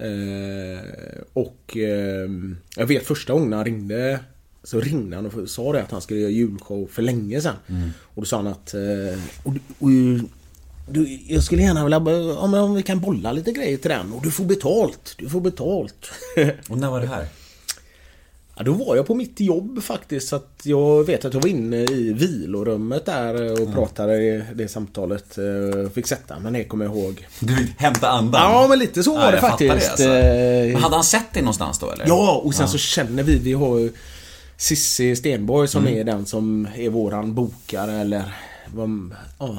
Speaker 4: Eh, och eh, jag vet första gången han ringde så ringde han och sa det att han skulle göra julshow för länge sedan. Och då sa han att... Eh, och, och, du, jag skulle gärna vilja... Om, om vi kan bolla lite grejer till den. Och du får betalt. Du får betalt.
Speaker 1: Och när var det här?
Speaker 4: Ja, då var jag på mitt jobb faktiskt. Så att jag vet att jag var inne i vilorummet där och pratade i det samtalet. eh, Fick sätta mig ner, kommer jag ihåg.
Speaker 1: Du fick hämta andan?
Speaker 4: Ja, men lite så var det faktiskt.
Speaker 1: alltså.
Speaker 4: Eh,
Speaker 1: Men hade han sett dig någonstans då eller?
Speaker 4: Ja, och sen så känner vi, vi har ju Cissi Stenborg som
Speaker 1: Mm.
Speaker 4: är den som är våran bokare eller vad, ja,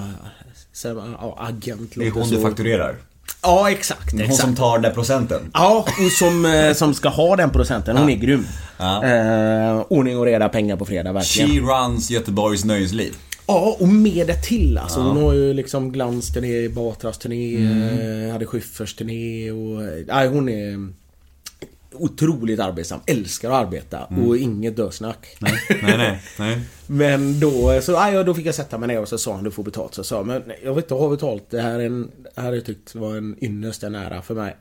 Speaker 4: ja, agent
Speaker 1: Det är hon
Speaker 4: så.
Speaker 1: du fakturerar.
Speaker 4: Ja, exakt.
Speaker 1: Hon
Speaker 4: exakt.
Speaker 1: som tar den där procenten.
Speaker 4: Ja, och som, eh, som ska ha den procenten. Hon är grym.
Speaker 1: Ja.
Speaker 4: Eh, ordning och reda, pengar på fredag verkligen.
Speaker 1: She runs Göteborgs nöjesliv.
Speaker 4: Ja, och med det till alltså. Hon har ju liksom Glans-turné, Batras-turné,
Speaker 1: Mm.
Speaker 4: eh, hade Schyffers-turné och... eh, Nej, hon är otroligt arbetsam. Älskar att arbeta och inget dösnack.
Speaker 1: Mm. Nej, nej, nej. nej.
Speaker 4: Men då, så, aj, ja, då fick jag sätta mig ner och så sa han du får betalt. Så jag sa men jag vill inte ha betalt. Det här, är en, har jag tyckt var en ynnest, en ära för mig.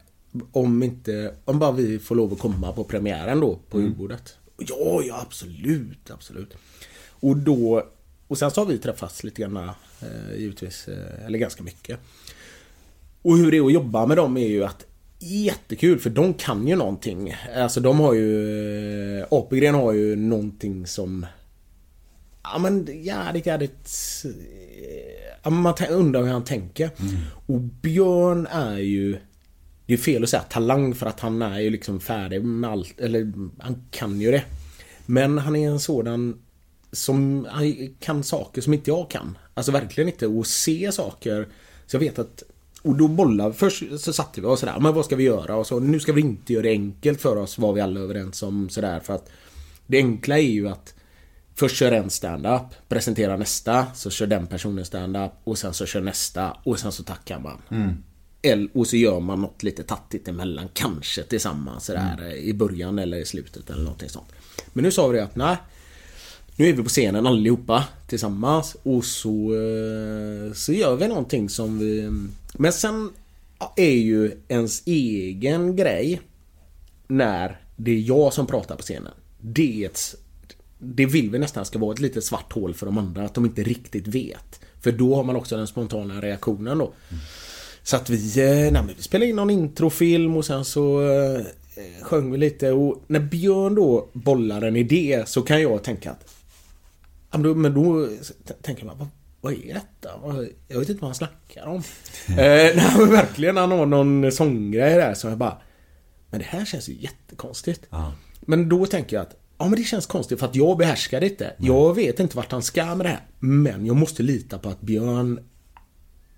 Speaker 4: Om inte, om bara vi får lov att komma på premiären då på julbordet. Ja, ja absolut, absolut. Och då, och sen så har vi träffats lite grann eh, givetvis, eh, eller ganska mycket. Och hur det är att jobba med dem är ju att Jättekul för de kan ju någonting. Alltså de har ju... eh, Apelgren har ju någonting som... Ja men jävligt jävligt... eh, Ja, man undrar hur han tänker. Och Björn är ju... Det är fel att säga talang för att han är ju liksom färdig med allt. Eller han kan ju det. Men han är en sådan som han kan saker som inte jag kan. Alltså verkligen inte. Och se saker. Så jag vet att och då bollade Först så satte vi oss sådär, men vad ska vi göra? Och så nu ska vi inte göra det enkelt för oss, var vi alla överens om sådär. För att det enkla är ju att Först kör en stand-up, presenterar nästa, så kör den personen stand-up och sen så kör nästa och sen så tackar man. Eller, och så gör man något lite tattigt emellan, kanske tillsammans sådär i början eller i slutet eller någonting sånt. Men nu sa vi det att nej, nu är vi på scenen allihopa tillsammans och så, eh, så gör vi någonting som vi... Men sen är ju ens egen grej när det är jag som pratar på scenen. Det ett, Det vill vi nästan ska vara ett litet svart hål för de andra, att de inte riktigt vet. För då har man också den spontana reaktionen då. Så att vi, eh, nej, men vi spelade in någon introfilm och sen så eh, sjöng vi lite och när Björn då bollar en idé så kan jag tänka att men då, men då tänker man, vad, vad är detta? Jag vet inte vad han snackar om. eh, nej men verkligen, han har någon sånggrej där som jag bara Men det här känns ju jättekonstigt. Men då tänker jag att Ja men det känns konstigt för att jag behärskar det inte. Jag vet inte vart han ska med det här. Men jag måste lita på att Björn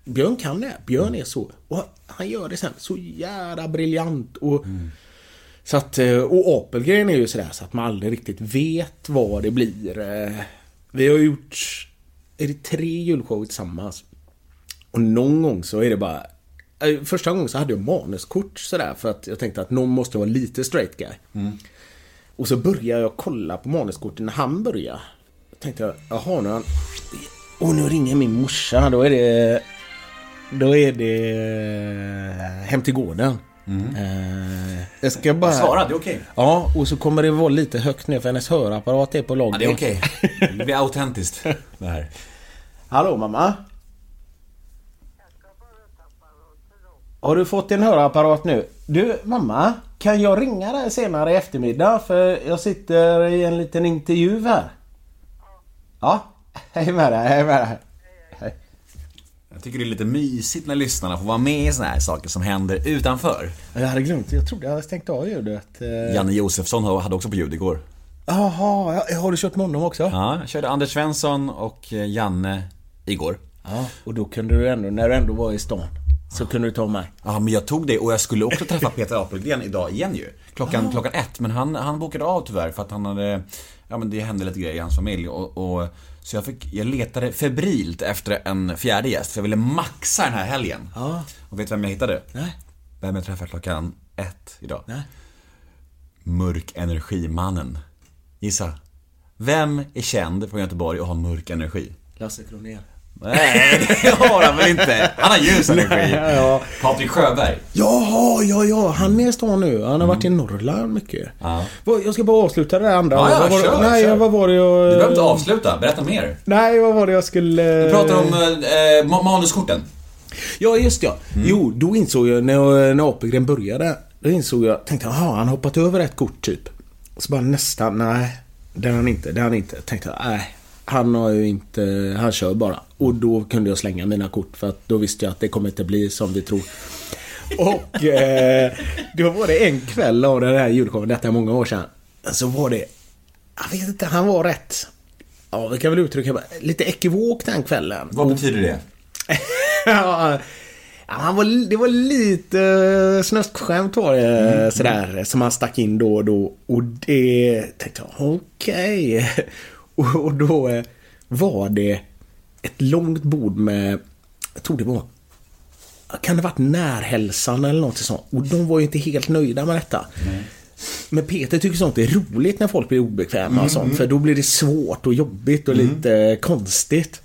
Speaker 4: Björn kan det. Björn är så. Och han gör det sen så jävla briljant. Och, så att, eh, och Apelgren är ju sådär så att man aldrig riktigt vet vad det blir. Vi har gjort... Är det tre julshower tillsammans? Och någon gång så är det bara... eh, Första gången så hade jag manuskort sådär för att jag tänkte att någon måste vara lite straight guy. Och så börjar jag kolla på manuskorten när han börjar. Då tänkte jag, jaha nu han... Och nu ringer min morsa. Då är det... Då är det... eh, Hem till gården. Eh, Jag ska bara...
Speaker 1: Svara, det är okej.
Speaker 4: Ja, och så kommer det vara lite högt ner för hennes hörapparat är på loggen.
Speaker 1: Ja, det är okej. Det blir autentiskt, det här.
Speaker 4: Hallå mamma? Har du fått en hörapparat nu? Du mamma, kan jag ringa dig senare i eftermiddag? För jag sitter i en liten intervju här. Ja, hej med dig, hej med dig.
Speaker 1: Jag tycker det är lite mysigt när lyssnarna får vara med i såna här saker som händer utanför.
Speaker 4: Jag hade glömt, jag trodde jag hade stängt av ljudet. Eh,
Speaker 1: Janne Josefsson hade också på ljud igår.
Speaker 4: Jaha, ja, har du kört med honom också?
Speaker 1: Ja, jag körde Anders Svensson och eh, Janne igår.
Speaker 4: Ja, och då kunde du ändå, när du ändå var i stan, så kunde du ta mig.
Speaker 1: Ja, men jag tog det och jag skulle också träffa Peter Apelgren idag igen ju. Klockan, klockan ett, men han, han bokade av tyvärr för att han hade... Ja men det hände lite grejer i hans familj och, och så jag fick, jag letade febrilt efter en fjärde gäst för jag ville maxa den här helgen.
Speaker 4: Ja.
Speaker 1: Och vet du vem jag hittade?
Speaker 4: Nej.
Speaker 1: Vem jag träffade klockan ett idag?
Speaker 4: Nej.
Speaker 1: Mörk energimannen. Gissa. Vem är känd från Göteborg och har mörk energi?
Speaker 4: Lasse Kronér.
Speaker 1: Nej, det har han väl inte? Han har ljus energi.
Speaker 4: Ja.
Speaker 1: Patrik Sjöberg.
Speaker 4: Jaha, ja, ja, han är i stan nu. Han har varit i Norrland mycket.
Speaker 1: Ja.
Speaker 4: Jag ska bara avsluta det där andra.
Speaker 1: Ja, ja,
Speaker 4: vad var det,
Speaker 1: kör,
Speaker 4: nej,
Speaker 1: kör.
Speaker 4: vad var det jag...
Speaker 1: Du behöver inte avsluta, berätta mer.
Speaker 4: Nej, vad var det jag skulle...
Speaker 1: Du pratar om eh, ma- manuskorten.
Speaker 4: Ja, just ja.
Speaker 1: Mm.
Speaker 4: Jo, då insåg jag när, när Apelgren började. Då insåg jag, tänkte jaha, han hoppat över ett kort typ. Så bara nästan, nej. Det har han inte, det har han inte. Tänkte jag, nej. Han har ju inte, han kör bara. Och då kunde jag slänga mina kort för att då visste jag att det kommer inte bli som vi tror. Och eh, då var det en kväll av den här julshowen, detta är många år sedan. Så var det, jag vet inte, han var rätt, ja vi kan väl uttrycka lite ekivok den kvällen.
Speaker 1: Vad betyder det?
Speaker 4: ja, han var, det var lite snöstskämt var det sådär som han stack in då och då. Och det tänkte jag, okej. Och, och då eh, var det ett långt bord med, jag tror det var, kan det varit närhälsan eller något sånt. Och de var ju inte helt nöjda med detta. Men Peter tycker sånt är roligt när folk blir obekväma och sånt. För då blir det svårt och jobbigt och lite konstigt.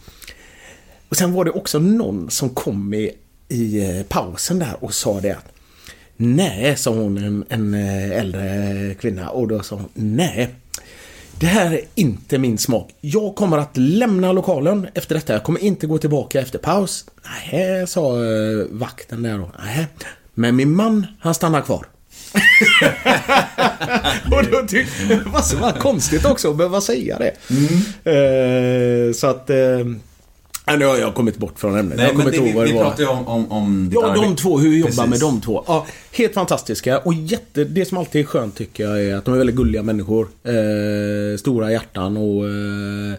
Speaker 4: Och sen var det också någon som kom i, i eh, pausen där och sa det att Nej, sa hon, en, en eh, äldre kvinna. Och då sa hon Nej. Det här är inte min smak. Jag kommer att lämna lokalen efter detta. Jag kommer inte gå tillbaka efter paus. Nej, sa eh, vakten där då. Nej. Men min man, han stannar kvar. och då tyckte jag var konstigt också att behöva säga det. Eh, så att... Eh, ja, nu har jag kommit bort från ämnet.
Speaker 1: Nej,
Speaker 4: jag kommer inte
Speaker 1: vi,
Speaker 4: ihåg vad det
Speaker 1: vi
Speaker 4: var.
Speaker 1: pratar ju om, om, om ditt
Speaker 4: Ja, de
Speaker 1: arbete.
Speaker 4: två. Hur vi jobbar med de två. Ja, helt fantastiska. Och jätte, det som alltid är skönt tycker jag är att de är väldigt gulliga människor. Eh, stora hjärtan och... Eh,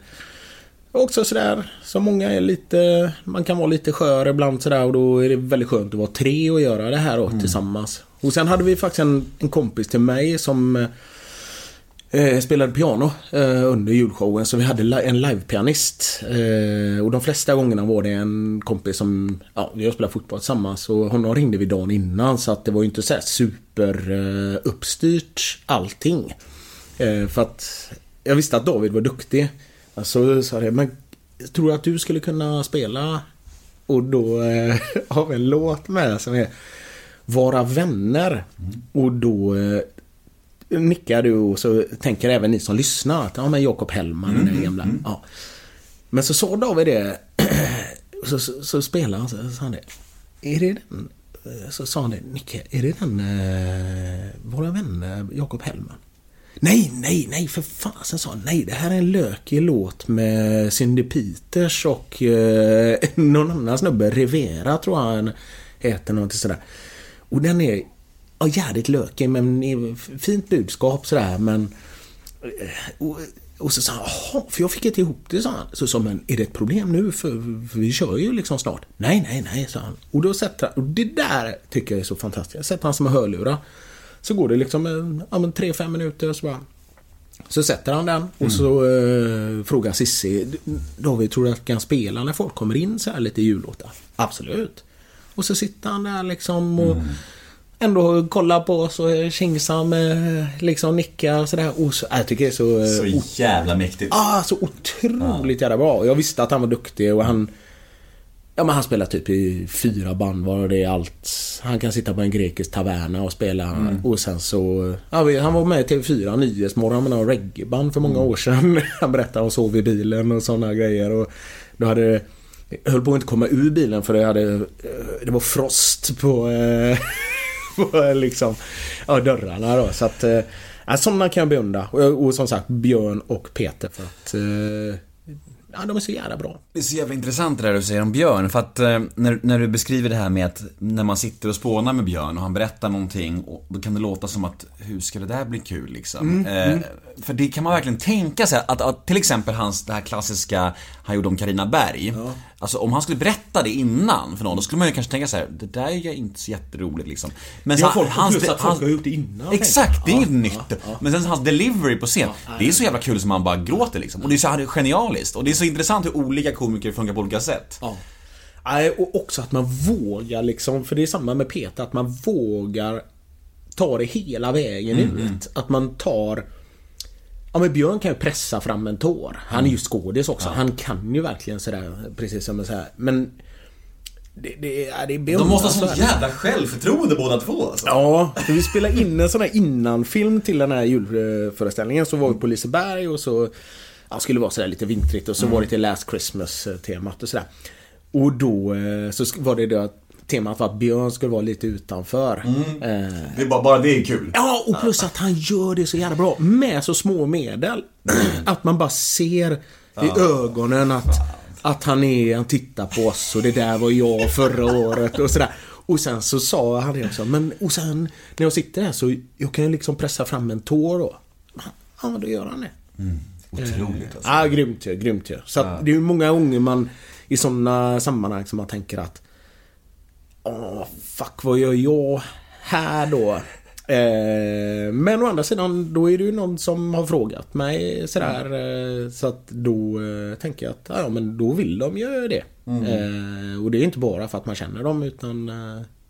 Speaker 4: också sådär, som många är lite... Man kan vara lite skör ibland sådär och då är det väldigt skönt att vara tre och göra det här då, tillsammans. Och sen hade vi faktiskt en, en kompis till mig som eh, spelade piano eh, under julshowen så vi hade li- en livepianist. Eh, och de flesta gångerna var det en kompis som, ja, har spelat fotboll tillsammans och honom ringde vi dagen innan så att det var ju inte så här super eh, uppstyrt allting. Eh, för att jag visste att David var duktig. Så sa det, men tror du att du skulle kunna spela? Och då eh, har vi en låt med som är Vara vänner. Och då eh, nickar du och så tänker även ni som lyssnar att ja men Jakob Hellman, den där gamla. Ja. Men så sa David det. så, så, så spelade han så sa han det. Är det den? Så sa han det. Nicke, är det den eh, Våra vänner Jakob Hellman? Nej, nej, nej för fasen sa han. Nej, det här är en lökig låt med Cindy Peters och eh, någon annan snubbe. Rivera tror jag han heter någonting sådär. Och den är ja, jävligt lökig men fint budskap sådär men och, och så sa han, jaha, för jag fick inte ihop det, sa han. Så sa men är det ett problem nu? För, för vi kör ju liksom snart. Nej, nej, nej, sa han. Och då sätter han, och det där tycker jag är så fantastiskt. Sätter han som en hörlurar. Så går det liksom, eh, ja men tre, fem minuter så bara så sätter han den och så eh, frågar Cissi David, tror du att jag kan spela när folk kommer in så här lite jullåtar? Absolut. Och så sitter han där liksom och ändå kollar på oss och är kingsam, eh, liksom nickar sådär. Och så, jag tycker det är så... eh,
Speaker 1: Så jävla mäktigt.
Speaker 4: Ah, så otroligt jävla bra. Jag visste att han var duktig och han... Ja men han spelar typ i fyra band var det är allt. Han kan sitta på en grekisk taverna och spela. Och sen så... Ja, han var med i TV4 Nyhetsmorgon med någon reggaeband för många år sedan. Han berättade om sov i bilen och sådana grejer. Och då hade... Jag höll på att inte komma ur bilen för det hade... eh, Det var frost på... på liksom... Ja, dörrarna då. Så att... eh, Ja, sådana kan jag beundra. Och, och som sagt Björn och Peter för att... eh, Ja, de är så jävla bra.
Speaker 1: Det är så jävla intressant det där du säger om Björn, för att eh, när, när du beskriver det här med att när man sitter och spånar med Björn och han berättar någonting och då kan det låta som att hur ska det där bli kul liksom? eh, För det kan man verkligen tänka sig att, att till exempel hans, det här klassiska han gjorde om Carina Berg. Alltså om han skulle berätta det innan för någon, då skulle man ju kanske tänka så här: det där är ju inte så jätteroligt liksom. Men
Speaker 4: Ja,
Speaker 1: så-
Speaker 4: folk-
Speaker 1: hans,
Speaker 4: plus att folk har gjort det innan,
Speaker 1: Exakt, det är inget
Speaker 4: jag.
Speaker 1: nytt.
Speaker 4: Ja, ja.
Speaker 1: Men sen hans delivery på scen, det är så jävla kul som man bara gråter liksom. Och det är så här genialiskt. Och det är så intressant hur olika komiker funkar på olika sätt.
Speaker 4: Ja. Nej, och också att man vågar liksom, för det är samma med Peter, att man vågar ta det hela vägen ut. Att man tar... Ja men Björn kan ju pressa fram en tår. Han är ju skådis också. Han kan ju verkligen sådär, precis som jag säger. Men... Det, det, ja, det är
Speaker 1: De måste ha sånt jävla självförtroende båda två alltså.
Speaker 4: Ja, för vi spelade in en sån här innanfilm till den här julföreställningen. Så var vi på Liseberg och så ja, skulle vara sådär lite vintrigt och så var det till Last Christmas-temat och sådär. Och då eh, så var det då att temat var att Björn skulle vara lite utanför. Eh,
Speaker 1: Det är bara, bara det är kul.
Speaker 4: Ja, och plus att han gör det så jävla bra med så små medel. Att man bara ser i ögonen att, att han är, han tittar på oss och det där var jag förra året och sådär. Och sen så sa han det också, men och sen när jag sitter här så jag kan ju liksom pressa fram en tår då. Ja, då gör han det.
Speaker 1: Otroligt alltså.
Speaker 4: Ja, grymt ju, grymt ju. Så att det är ju många gånger man i sådana sammanhang som man tänker att Åh, fuck vad gör jag här då? Eh, men å andra sidan, då är det ju någon som har frågat mig sådär. Eh, så att då eh, tänker jag att ja, men då vill de ju det. Eh, och det är inte bara för att man känner dem utan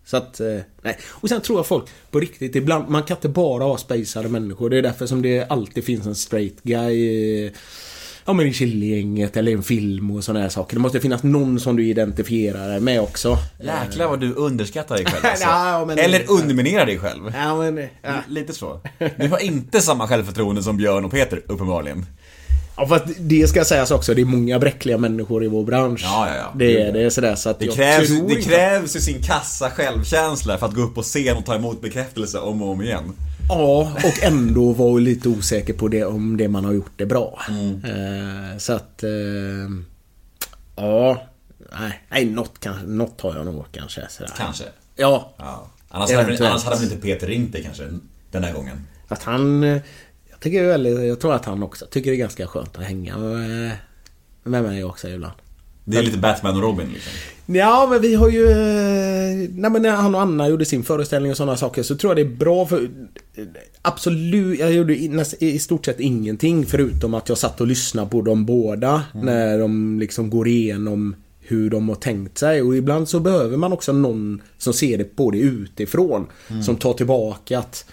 Speaker 4: så att, nej. Och sen tror jag folk på riktigt, ibland, man kan inte bara ha spacade människor. Det är därför som det alltid finns en straight guy Ja men i Killegänget eller en film och sådana här saker. Det måste finnas någon som du identifierar dig med också.
Speaker 1: Jäklar vad du underskattar dig själv alltså.
Speaker 4: Ja, men-
Speaker 1: Eller underminerar dig själv.
Speaker 4: Ja men... Ja.
Speaker 1: Lite så. Du har inte samma självförtroende som Björn och Peter, uppenbarligen.
Speaker 4: Ja, fast det ska sägas också, det är många bräckliga människor i vår bransch.
Speaker 1: Ja, ja, ja.
Speaker 4: Det är det är sådär så att
Speaker 1: Det
Speaker 4: jag
Speaker 1: krävs,
Speaker 4: tror
Speaker 1: det krävs ju sin kassa självkänsla för att gå upp på scen och ta emot bekräftelse om och om igen.
Speaker 4: Ja, och ändå vara lite osäker på det om det man har gjort är bra.
Speaker 1: Mm.
Speaker 4: Eh, så att... Eh, ja... Nej, något, något har jag nog kanske. Sådär.
Speaker 1: Kanske.
Speaker 4: Ja.
Speaker 1: Ja. Annars, hade, annars hade väl inte Peter ringt dig kanske, den här gången.
Speaker 4: Att han... eh, Jag, tycker väldigt, jag tror att han också tycker det är ganska skönt att hänga med, med mig också ibland.
Speaker 1: Det är lite Batman och Robin liksom.
Speaker 4: Ja, men vi har ju... eh, Nej, men när han och Anna gjorde sin föreställning och sådana saker så tror jag det är bra för... Absolut, jag gjorde i, stort sett ingenting förutom att jag satt och lyssnade på dem båda. När de liksom går igenom hur de har tänkt sig. Och ibland så behöver man också någon som ser det både utifrån. Som tar tillbaka att...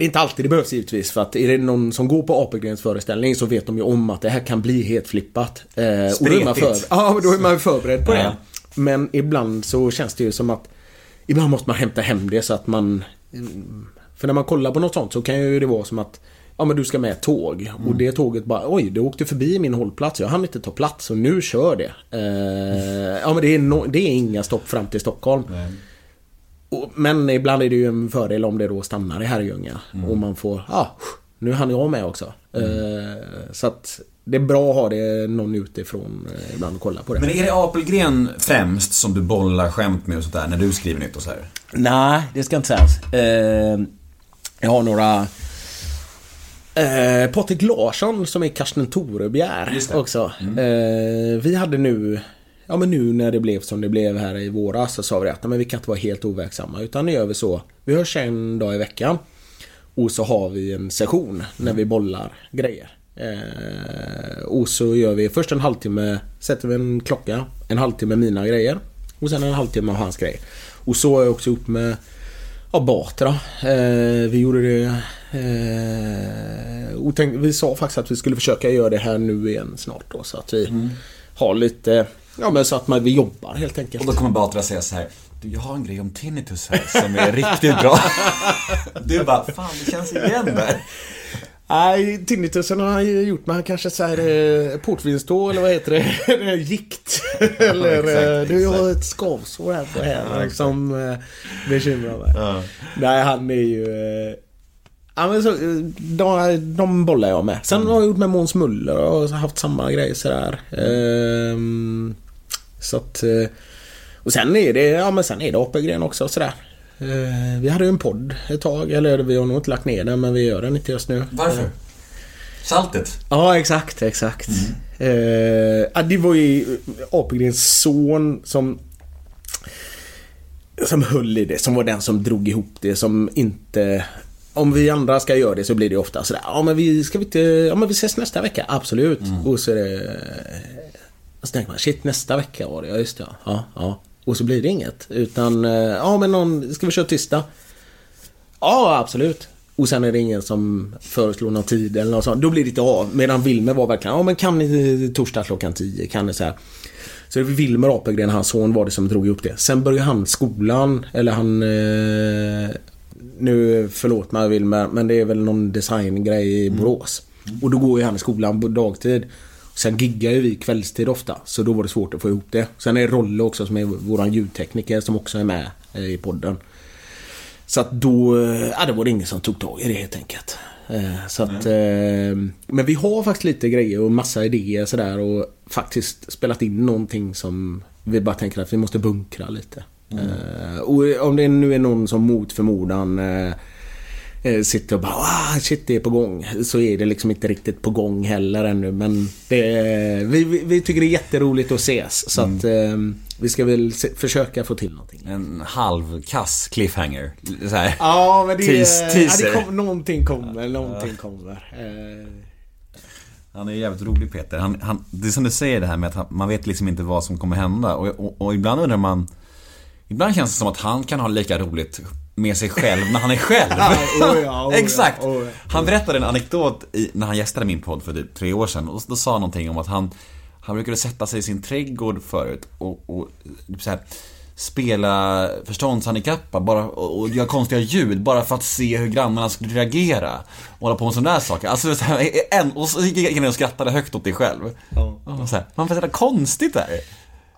Speaker 4: Det är inte alltid det behövs givetvis för att är det någon som går på Apelgrens föreställning så vet de ju om att det här kan bli helt flippat. Eh, och då är man
Speaker 1: Spretigt.
Speaker 4: för, ja, då är man förberedd på
Speaker 1: Ja.
Speaker 4: det. Men ibland så känns det ju som att Ibland måste man hämta hem det så att man mm, För när man kollar på något sånt så kan ju det vara som att Ja men du ska med ett tåg och det tåget bara Oj, det åkte förbi min hållplats. Jag hann inte ta plats och nu kör det. Eh, ja men det är, no, det är inga stopp fram till Stockholm. Och, men ibland är det ju en fördel om det då stannar i Herrljunga. Och man får, ja, nu hann jag med också. Eh, så att det är bra att ha det någon utifrån eh, ibland och kolla på det.
Speaker 1: Men är det Apelgren främst som du bollar skämt med och sådär när du skriver nytt och så här?
Speaker 4: Nej, det ska inte sägas. Eh, jag har några... Eh, Patrik Larsson som är Karsten Torebjer
Speaker 1: det. Mm.
Speaker 4: också. Eh, vi hade nu, ja men nu när det blev som det blev här i våras så sa vi att men vi kan inte vara helt overksamma utan nu gör vi så. Vi hörs en dag i veckan. Och så har vi en session när vi bollar grejer. Eh, och så gör vi först en halvtimme, sätter vi en klocka, en halvtimme mina grejer. Och sen en halvtimme av hans grejer. Och så har jag också gjort med Ja, Batra. Eh, vi gjorde det... Eh, tänk, vi sa faktiskt att vi skulle försöka göra det här nu igen snart då så att vi har lite... Ja men så att man, vi jobbar helt enkelt.
Speaker 1: Och då kommer Batra säga så här. Du, jag har en grej om tinnitus här som är riktigt bra. Du bara, fan det känns igen där.
Speaker 4: Nej, tinnitusen har han ju gjort men han kanske säger eh, portvinstå eller vad heter det? Gikt. eller
Speaker 1: exakt,
Speaker 4: eh, du jag har
Speaker 1: exakt.
Speaker 4: ett skavsår här på här som eh, bekymrar mig. Nej, han är ju... Eh, ja, men så, eh, de, de bollar jag med. Sen har jag gjort med Måns Muller och haft samma grej sådär. Ehm, så att... eh, Och sen är det, ja men sen är det Apelgren också sådär. Eh, Vi hade ju en podd ett tag, eller vi har nog inte lagt ner den men vi gör den inte just nu.
Speaker 1: Varför? Saltet?
Speaker 4: Ja, exakt, exakt. Eh, ja, det var ju Apelgrens son som som höll i det, som var den som drog ihop det, som inte... Om vi andra ska göra det så blir det ofta sådär, ja men vi ska vi inte... Ja men vi ses nästa vecka, absolut. Och så är det... Och så tänker man, shit nästa vecka var det, ja just det, ja. ja. Och så blir det inget. Utan, eh, ja men någon, ska vi köra tisdag? Ja, absolut. Och sen är det ingen som föreslår någon tid eller något sånt. Då blir det inte av. Medan Wilmer var verkligen, ja men kan ni torsdag klockan 10? Kan ni så här. Så det var Wilmer Apelgren, hans son, var det som drog ihop det. Sen började han skolan, eller han... Eh, nu, förlåt mig Wilmer, men det är väl någon designgrej i Borås. Och då går ju han i skolan på dagtid. Sen giggar ju vi kvällstid ofta, så då var det svårt att få ihop det. Sen är det Rolle också som är våran ljudtekniker som också är med eh, i podden. Så att då, eh, ja det var det ingen som tog tag i det helt enkelt. Eh, Så att, eh, men vi har faktiskt lite grejer och massa idéer sådär och faktiskt spelat in någonting som vi bara tänker att vi måste bunkra lite. Eh, Och om det nu är någon som mot förmodan sitter och bara ah, shit det är på gång. Så är det liksom inte riktigt på gång heller ännu men det, vi, vi, tycker det är jätteroligt att ses. Så att eh, vi ska väl se, försöka få till någonting.
Speaker 1: En halvkass cliffhanger. Så här.
Speaker 4: Ja, men det,
Speaker 1: Teas-
Speaker 4: ja, det kom, någonting kommer, någonting kommer. Eh,
Speaker 1: Han är jävligt rolig Peter. Han, han, det är som du säger det här med att han, man vet liksom inte vad som kommer hända. Och, och, och ibland undrar man... Ibland känns det som att han kan ha lika roligt med sig själv när han är själv.
Speaker 4: oh ja, oh ja,
Speaker 1: Exakt!
Speaker 4: oh ja.
Speaker 1: Han berättade en anekdot i, när han gästade min podd för typ tre år sedan. Och då sa han någonting om att han, han brukade sätta sig i sin trädgård förut och, och typ så här, spela förståndshandikappad bara, och, och göra konstiga ljud bara för att se hur grannarna skulle reagera. Och hålla på med sådana där saker. Alltså, så här, en, och så gick jag in och skrattade högt åt dig själv. Och så här, man får säga konstigt där.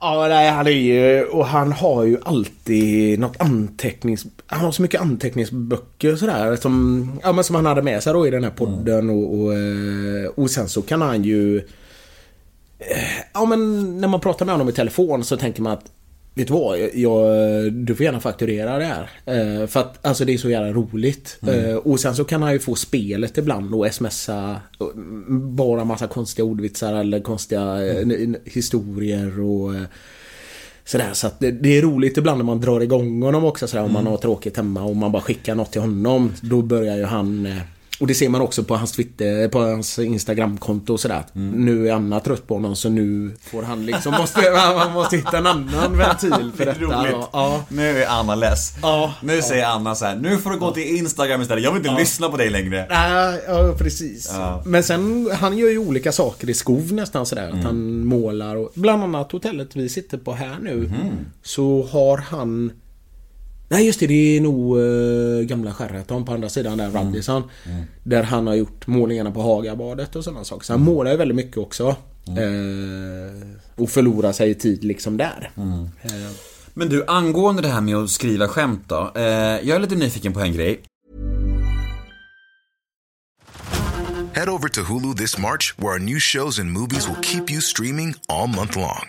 Speaker 4: Ja, nej, han är ju... Och han har ju alltid något antecknings... Han har så mycket anteckningsböcker och sådär som... Ja, men som han hade med sig då i den här podden och... Och, eh, och sen så kan han ju... Eh, ja, men när man pratar med honom i telefon så tänker man att... Vet du vad? Jag, du får gärna fakturera det här. Eh, för att alltså det är så jävla roligt. Eh, och sen så kan han ju få spelet ibland och smsa eh, bara massa konstiga ordvitsar eller konstiga n- historier och Sådär, så att det, det är roligt ibland när man drar igång honom också sådär, om man har tråkigt hemma och man bara skickar något till honom. Då börjar ju han... Och det ser man också på hans Twitter, på hans Instagramkonto och sådär. att Nu är Anna trött på honom så nu får han liksom... Måste, man måste hitta en annan ventil för detta. Ja, ja.
Speaker 1: Nu är Anna less.
Speaker 4: Ja.
Speaker 1: Nu säger Anna så här: nu får du gå till Instagram istället. Jag vill inte lyssna på dig längre.
Speaker 4: Nej, ja precis. Men sen, han gör ju olika saker i skov nästan sådär. Att han målar och bland annat hotellet vi sitter på här nu. Så har han Nej just det, det är nog uh, gamla Sheraton på andra sidan där, Radisson. Där han har gjort målningarna på Hagabadet och sådana saker. Så han målar ju väldigt mycket också. Eh, och förlorar sig i tid liksom där. Eh,
Speaker 1: Men du, angående det här med att skriva skämt då. Eh, jag är lite nyfiken på en grej.
Speaker 6: Head over to Hulu this March, where our new shows and movies will keep you streaming all month long.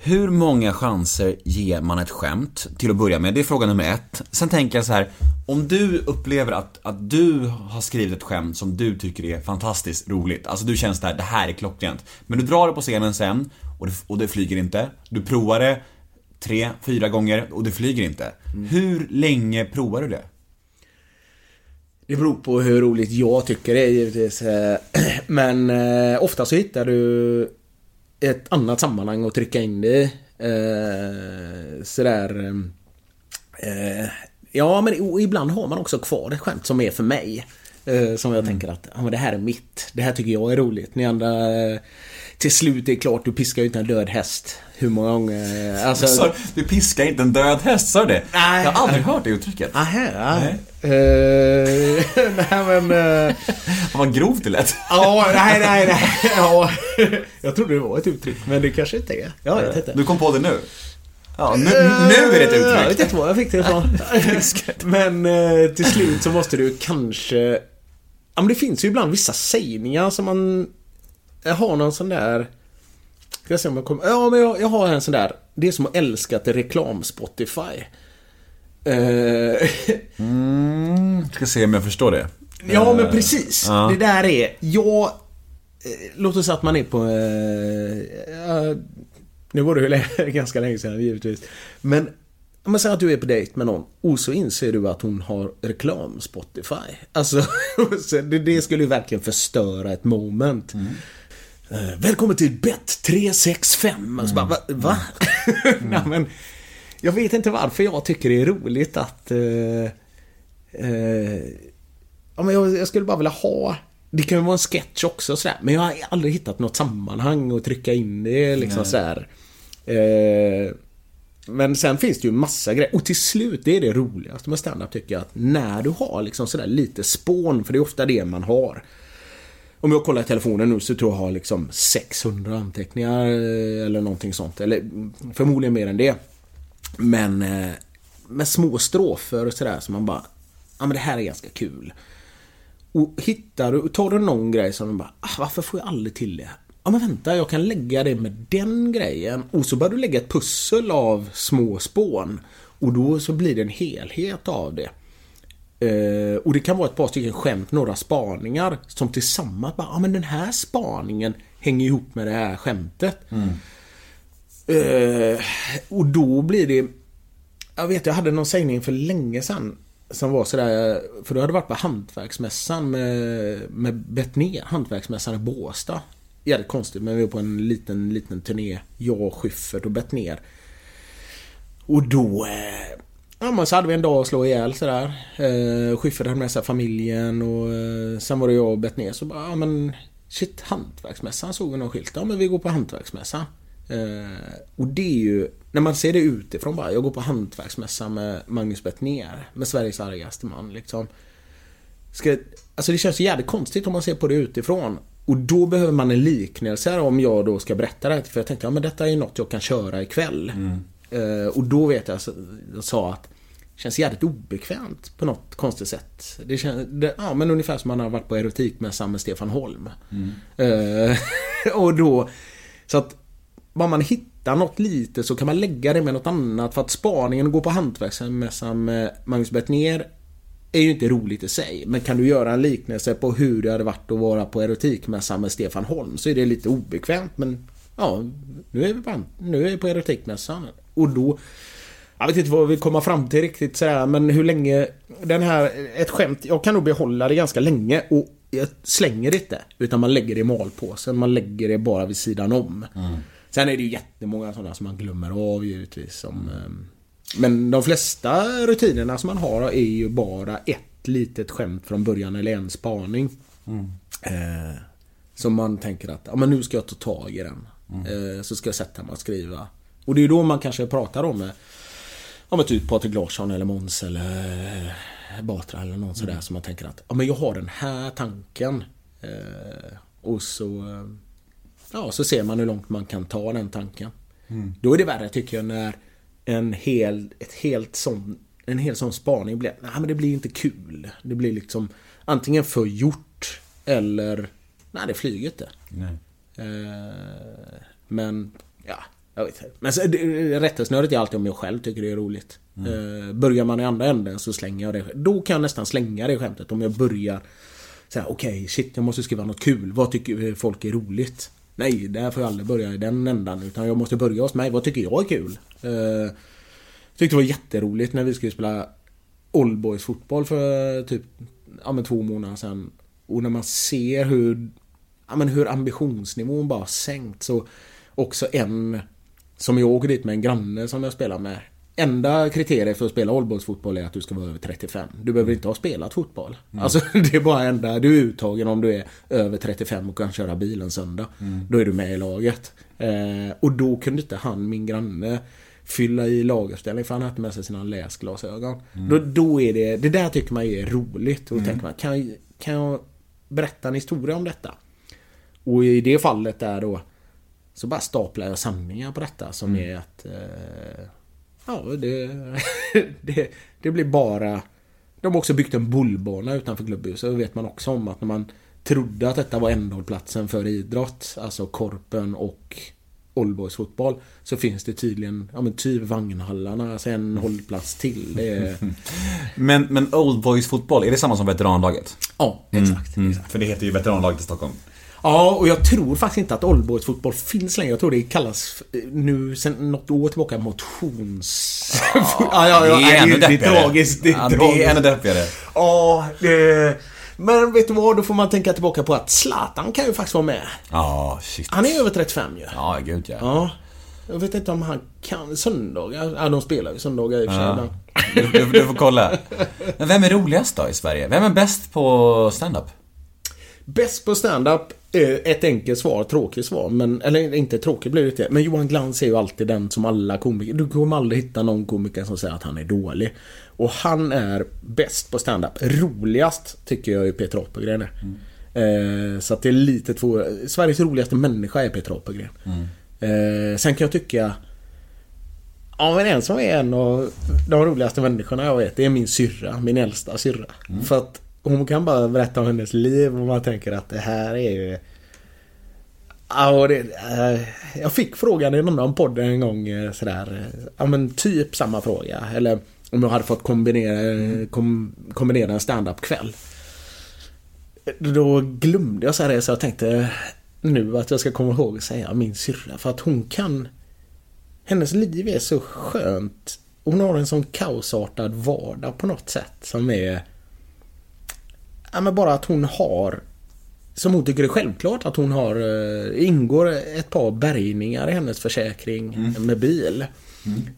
Speaker 1: hur många chanser ger man ett skämt till att börja med? Det är fråga nummer ett. Sen tänker jag så här, om du upplever att, att du har skrivit ett skämt som du tycker är fantastiskt roligt, alltså du känns där, det här är klockrent. Men du drar det på scenen sen och det, och det flyger inte. Du provar det tre, fyra gånger och det flyger inte. Hur länge provar du det?
Speaker 4: Det beror på hur roligt jag tycker det är givetvis. Men eh, ofta så hittar du ett annat sammanhang att trycka in det i. Eh, Sådär... eh, Ja, men ibland har man också kvar ett skämt som är för mig. Eh, Som jag tänker att, ja men det här är mitt. Det här tycker jag är roligt. Ni andra... eh, Till slut är det klart, du piskar ju inte en död häst. Hur många gånger... Alltså...
Speaker 1: Så, du piskar inte en död häst, sa du det?
Speaker 4: Nej.
Speaker 1: Jag har aldrig hört det uttrycket.
Speaker 4: Aha,
Speaker 1: Nej.
Speaker 4: nej. nej men... eh,
Speaker 1: Vad grovt det lät.
Speaker 4: Ja, nej, nej, nej. Ja, jag trodde det var ett uttryck, men det kanske inte är. Jag vet inte.
Speaker 1: Du kom på det nu? Ja, nu, nu är det ett
Speaker 4: Jag vet
Speaker 1: uttryck.
Speaker 4: inte var jag fick det ifrån. men eh, till slut så måste du kanske... Ja, men det finns ju ibland vissa sägningar som man jag har någon sån där... Ska jag se om jag kommer... Ja, men jag, jag har en sån där. Det är som att älska ett reklam-Spotify. Eh,
Speaker 1: Ska se om jag förstår det.
Speaker 4: Ja men precis.
Speaker 1: ja.
Speaker 4: Det där är, jag... eh, Låt oss säga att man är på... Eh, ja, nu var det ju ganska länge sedan givetvis. Men om man säger att du är på dejt med någon och så inser du att hon har reklam Spotify. Alltså, så det, det skulle ju verkligen förstöra ett moment. Eh, välkommen till Bet365. Och så bara, va? va? Nej, men, jag vet inte varför jag tycker det är roligt att... Eh, eh, Ja, men jag, jag skulle bara vilja ha... Det kan ju vara en sketch också och sådär. Men jag har aldrig hittat något sammanhang att trycka in det liksom sådär. Eh, men sen finns det ju massa grejer. Och till slut, det är det roligaste med standup tycker jag. Att när du har liksom sådär lite spån, för det är ofta det man har. Om jag kollar i telefonen nu så tror jag jag har liksom 600 anteckningar eh, eller någonting sånt. Eller förmodligen mer än det. Men eh, med små strofer och sådär som man bara... Ja men det här är ganska kul. Och hittar du, tar du någon grej som du bara, ah, varför får jag aldrig till det? Ja men vänta, jag kan lägga det med den grejen. Och så börjar du lägga ett pussel av små spån. Och då så blir det en helhet av det. Eh, och det kan vara ett par stycken skämt, några spaningar som tillsammans bara, ja men den här spaningen hänger ihop med det här skämtet. Eh, och då blir det... Jag vet, jag hade någon sägning för länge sedan. Som var sådär, för du hade varit på Hantverksmässan med, med Betnér, Hantverksmässan i Båstad. Jävligt konstigt, men vi var på en liten, liten turné. Jag, Schyffert och Betnér. Och då... Eh, ja men så hade vi en dag att slå ihjäl sådär. Eh, Schyffert hade med sig familjen och eh, sen var det jag och Betnér så bara, ja men... Shit, Hantverksmässan såg vi någon skylt. Ja men vi går på Hantverksmässan. Eh, och det är ju, när man ser det utifrån bara, jag går på Hantverksmässan med Magnus Bettner, med Sveriges argaste man liksom. Ska, alltså det känns jävligt konstigt om man ser på det utifrån. Och då behöver man en liknelse om jag då ska berätta det. För jag tänkte, ja men detta är ju något jag kan köra ikväll. Mm. Eh, och då vet jag, alltså, så- jag sa att det känns jävligt obekvämt på något konstigt sätt. Det känns, det, ja men ungefär som man har varit på erotikmässan med Stefan Holm. Eh, och då, så att bara man hittar något lite så kan man lägga det med något annat. För att spaningen att gå på hantverksmässan med Magnus Bettner är ju inte roligt i sig. Men kan du göra en liknelse på hur det hade varit att vara på erotikmässan med Stefan Holm så är det lite obekvämt. Men ja, nu är vi på, nu är vi på erotikmässan. Och då... Jag vet inte vad vi kommer fram till riktigt sådär men hur länge... Den här... Ett skämt, jag kan nog behålla det ganska länge och jag slänger det inte. Utan man lägger det i malpåsen. Man lägger det bara vid sidan om. Sen är det ju jättemånga sådana som man glömmer av givetvis. Som, ehm, men de flesta rutinerna som man har är ju bara ett litet skämt från början eller en spaning. Eh, som man tänker att ja, men nu ska jag ta tag i den. Eh, så ska jag sätta mig och skriva. Och det är då man kanske pratar om med Ja men typ Patrik Larsson eller Måns eller Batra eller någon sådär som man tänker att ja, men jag har den här tanken. Eh, och så eh, Ja, så ser man hur långt man kan ta den tanken. Då är det värre tycker jag när en hel, ett helt sån, en hel sån spaning blir, nej men det blir inte kul. Det blir liksom antingen för gjort eller, nej det flyger inte.
Speaker 1: Nej.
Speaker 4: Eh, men, ja, jag vet inte. Men så, det- rättesnöret är alltid om jag själv tycker det är roligt. Eh, börjar man i andra änden så slänger jag det. Då kan jag nästan slänga det skämtet om jag börjar så här, okej, shit, jag måste skriva något kul. Vad tycker folk är roligt? Nej, där får jag aldrig börja i den ändan. Utan jag måste börja hos mig. Vad tycker jag är kul? Eh, jag tyckte det var jätteroligt när vi skulle spela Oldboys fotboll för typ ja, men två månader sedan. Och när man ser hur, ja, men hur ambitionsnivån bara sänkts. Och också en som jag åker dit med en granne som jag spelar med. Enda kriteriet för att spela Oldboys-fotboll är att du ska vara över 35. Du behöver inte ha spelat fotboll. Alltså det är bara enda, du är uttagen om du är över 35 och kan köra bil en söndag. Då är du med i laget. Eh, och då kunde inte han, min granne, fylla i laguppställning för han hade med sig sina läsglasögon. Då, då är det, det där tycker man är roligt. Och tänker man, kan, kan jag berätta en historia om detta? Och i det fallet där då så bara staplar jag sanningar på detta som är att eh, Ja, det, det, det blir bara De har också byggt en bullbana utanför klubbhuset. Och vet man också om att när man trodde att detta var ändhållplatsen för idrott, alltså Korpen och Oldboys fotboll så finns det tydligen, ja men typ vagnhallarna, alltså en hållplats till. Det är,
Speaker 1: Men, men Old Boys fotboll, är det samma som veteranlaget?
Speaker 4: ja, exakt.
Speaker 1: Mm. För det heter ju veteranlaget i Stockholm.
Speaker 4: Ja, och jag tror faktiskt inte att Oldboys fotboll finns längre. Jag tror det kallas eh, nu sen något år tillbaka motions... ja, ja, ja,
Speaker 1: det är ännu
Speaker 4: det är
Speaker 1: deppigare.
Speaker 4: tragiskt. Det är,
Speaker 1: ja, det
Speaker 4: tragiskt.
Speaker 1: är ännu deppigare.
Speaker 4: Ja, det... Men vet du vad? Då får man tänka tillbaka på att Zlatan kan ju faktiskt vara med.
Speaker 1: Ja, shit.
Speaker 4: Han är över 35 ju.
Speaker 1: Ja, gud ja.
Speaker 4: Ja. Jag vet inte om han kan söndagar. Ja, de spelar ju söndagar i och för sig.
Speaker 1: Ja. du, du får kolla. Men vem är roligast då i Sverige? Vem är bäst på stand-up?
Speaker 4: Bäst på stand-up ett enkelt svar, tråkigt svar. Men, eller inte tråkigt blir det inte. Men Johan Glans är ju alltid den som alla komiker... Du kommer aldrig hitta någon komiker som säger att han är dålig. Och han är bäst på stand-up. Roligast tycker jag är Peter Apelgren är. Eh, så att det är lite två... Sveriges roligaste människa är Peter Apelgren. Eh, sen kan jag tycka... Ja men en som är en av de roligaste människorna jag vet, det är min syrra. Min äldsta syrra. För att hon kan bara berätta om hennes liv och man tänker att det här är ju... Ja, och det, eh, jag fick frågan i någon podden en gång eh, sådär. Eh, ja men typ samma fråga. Eller om jag hade fått kombinera, eh, kom, kombinera en stand-up kväll. Då glömde jag säga det så jag tänkte nu att jag ska komma ihåg att säga min syrra. För att hon kan... Hennes liv är så skönt. Hon har en sån kaosartad vardag på något sätt som är... Ja men bara att hon har... Som hon tycker är självklart att hon har... eh, ingår ett par bärgningar i hennes försäkring med bil.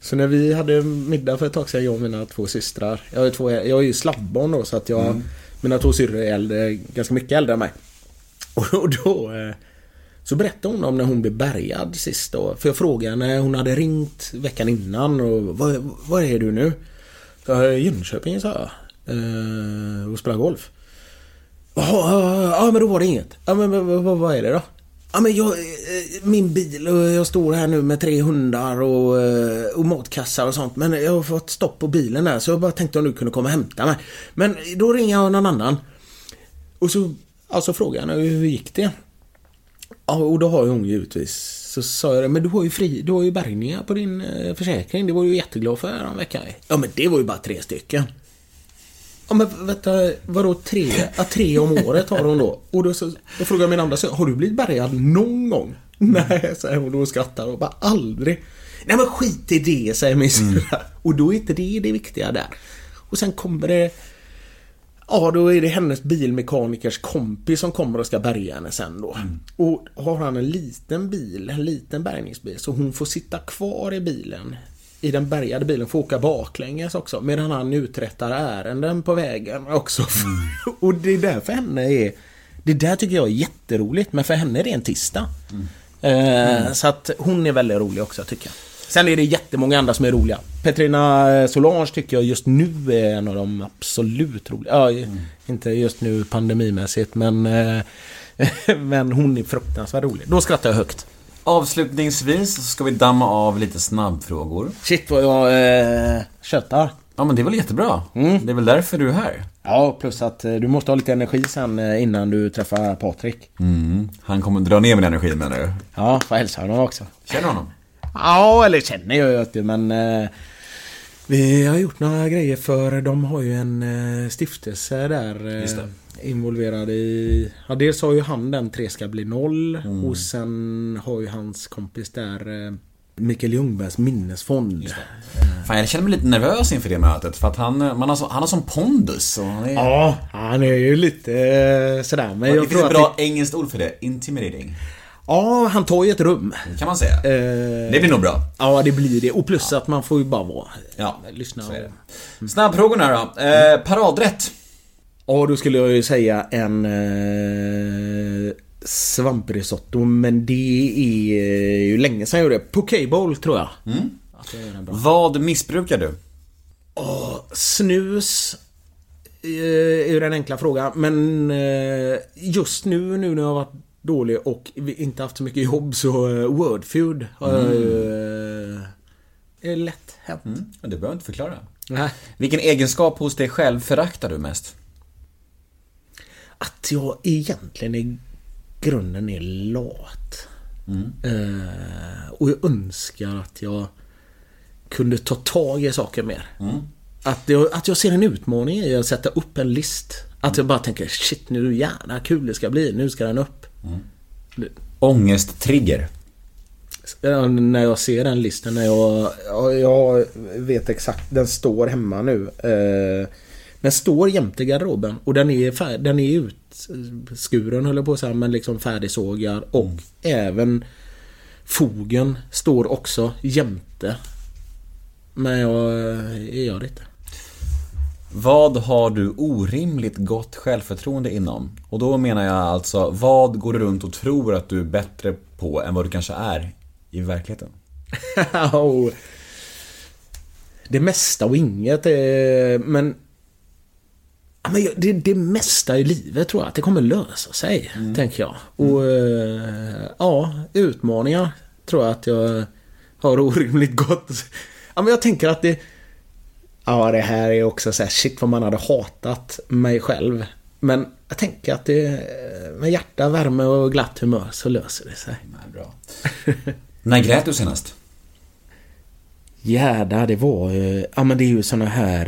Speaker 4: Så när vi hade middag för ett tag sedan, jag och mina två systrar. Jag är, två, jag är ju slabbbarn då så att jag... Mina två syrror är äldre, ganska mycket äldre än mig. Och och då... eh, Så berättade hon om när hon blev bärgad sist då. För jag frågade henne, hon hade ringt veckan innan och vad, vad är du nu? Så, "Jag är i Jönköping sa jag. Eh, och spelar golf. Ja, ja, men då var det inget. Ja, men vad, vad, vad är det då? Ja, men jag, eh, min bil och jag står här nu med tre hundar och, eh, och matkassar och sånt. Men jag har fått stopp på bilen där så jag bara tänkte om du kunde komma och hämta mig. Men då ringer jag någon annan. Och så alltså frågade jag henne hur gick det? Ja, och då har ju hon givetvis så sa jag det, men du har ju fri, du har ju bärgningar på din försäkring. Det var du jätteglad för en vecka. Ja, men det var ju bara tre stycken. Ja men vänta, vadå tre? Ja, tre om året har hon då. Och då, så, då frågar min andra så har du blivit bärgad någon gång? Nej, säger hon och skrattar och bara aldrig. Nej men skit i det, säger min syrra. Och då är inte det det viktiga där. Och sen kommer det Ja, då är det hennes bilmekanikers kompis som kommer och ska bärga henne sen då. Och har han en liten bil, en liten bärgningsbil, så hon får sitta kvar i bilen. I den bärgade bilen, får åka baklänges också. Medan han uträttar ärenden på vägen också. och det är där för henne är... Det där tycker jag är jätteroligt, men för henne är det en tisdag. Eh, Så att hon är väldigt rolig också tycker jag. Sen är det jättemånga andra som är roliga. Petrina eh, Solange tycker jag just nu är en av de absolut roliga. Ja, Inte just nu pandemimässigt men... eh, men hon är fruktansvärt rolig. Då skrattar jag högt.
Speaker 1: Avslutningsvis så ska vi damma av lite snabbfrågor.
Speaker 4: Shit vad jag eh, tjötar.
Speaker 1: Ja men det är väl jättebra. Det är väl därför du är här.
Speaker 4: Ja, plus att eh, du måste ha lite energi sen eh, innan du träffar Patrik.
Speaker 1: Han kommer dra ner min energi menar du?
Speaker 4: Ja, får hälsa honom också.
Speaker 1: Känner du honom?
Speaker 4: Ja, eller känner jag ju inte men... Eh, vi har gjort några grejer för de har ju en eh, stiftelse där. Eh,
Speaker 1: Just det.
Speaker 4: Involverad i... Ja, dels har ju han den Tre ska bli noll och sen har ju hans kompis där eh, Mikael Ljungbergs minnesfond.
Speaker 1: Fan jag känner mig lite nervös inför det mötet för att han, eh, man har, så, han har sån pondus och han är...
Speaker 4: Ja, han är ju lite eh, sådär men
Speaker 1: det
Speaker 4: jag
Speaker 1: finns
Speaker 4: tror
Speaker 1: ett bra
Speaker 4: Det,
Speaker 1: engelskt ord för det. Intimidating.
Speaker 4: ja, han tar ju ett rum.
Speaker 1: Kan man säga.
Speaker 4: Eh,
Speaker 1: Det blir nog bra.
Speaker 4: Ja, det blir det. Och plus att man får ju bara vara...
Speaker 1: Ja,
Speaker 4: lyssna och...
Speaker 1: det. Snabbfrågorna då. Eh, paradrätt.
Speaker 4: Ja, då skulle jag ju säga en eh, svamprisotto. Men det är ju länge sedan jag gjorde det. Pokéball tror jag. Att jag gör den bra.
Speaker 1: Vad missbrukar du?
Speaker 4: Snus eh, är ju den enkla frågan. Men eh, just nu, nu när jag har varit dålig och inte haft så mycket jobb så eh, Wordfeud har jag ju... eh, är lätt hänt.
Speaker 1: Ja, Du behöver inte förklara.
Speaker 4: Nej.
Speaker 1: Vilken egenskap hos dig själv föraktar du mest?
Speaker 4: Att jag egentligen i grunden är lat. Eh, och jag önskar att jag kunde ta tag i saker mer. Att, jag, att jag ser en utmaning i att sätta upp en list. Att jag bara tänker shit nu jävla kul det ska bli. Nu ska den upp.
Speaker 1: Ångesttrigger.
Speaker 4: Ja, När jag ser den listan, när jag, ja, jag vet exakt, den står hemma nu. Eh, den står jämte garderoben och den är, fär, den är utskuren höll jag på att säga, men liksom färdigsågad och även fogen står också jämte. Men jag eh, gör det inte.
Speaker 1: Vad har du orimligt gott självförtroende inom? Och då menar jag alltså, vad går du runt och tror att du är bättre på än vad du kanske är i verkligheten?
Speaker 4: Det mesta och inget är, men... Ja, men det, det mesta i livet tror jag att det kommer lösa sig, tänker jag. Och eh, ja, utmaningar tror jag att jag har orimligt gott. Ja, men jag tänker att det... Ja, det här är också så här, shit vad man hade hatat mig själv. Men jag tänker att det... Med hjärta, värme och glatt humör så löser det sig.
Speaker 1: Nej, bra. När grät du senast?
Speaker 4: Jädrar, det var ju... Ja men det är ju såna här...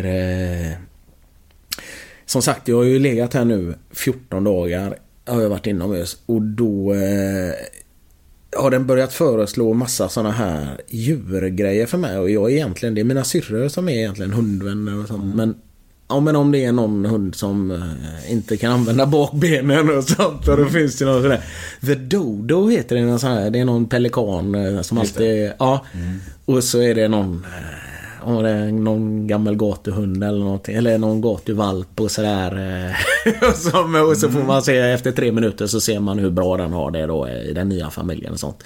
Speaker 4: Som sagt, jag har ju legat här nu 14 dagar. Har jag varit inomhus. Och då... Eh, har den börjat föreslå massa såna här djurgrejer för mig. Och jag är egentligen... Det är mina syrror som är egentligen hundvänner och sånt. Men... Ja men om det är någon hund som eh, inte kan använda bakbenen och sånt. Och då finns det någon sån där... The Dodo heter det. Någon sån här, det är någon pelikan eh, som
Speaker 1: Just
Speaker 4: alltid... Ja. Och så är det någon... eh, Om det är någon gammal gatuhund eller någonting. Eller någon gatuvalp och sådär. eh, och, så får man se efter tre minuter så ser man hur bra den har det då i den nya familjen och sånt.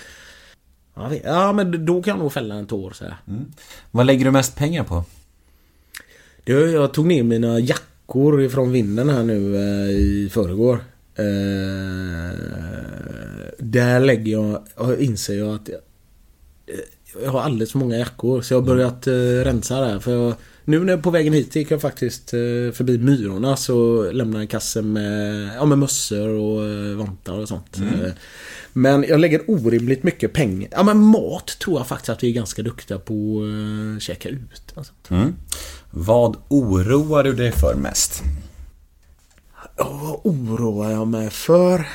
Speaker 4: Ja men då kan jag nog fälla en tår så här.
Speaker 1: Vad lägger du mest pengar på?
Speaker 4: Du, jag tog ner mina jackor ifrån vinden här nu eh, i förrgår. Eh, där lägger jag inser jag att jag, har alldeles för många jackor. Så jag har börjat eh, rensa där. För jag, nu när jag är på vägen hit gick jag faktiskt eh, förbi Myrorna så lämnade jag en kasse med, ja, med mössor och eh, vantar och sånt. Eh, Men jag lägger orimligt mycket pengar. Ja men mat tror jag faktiskt att vi är ganska duktiga på att eh, käka ut. Alltså.
Speaker 1: Mm. Vad oroar du dig för mest?
Speaker 4: Ja, vad oroar jag mig för?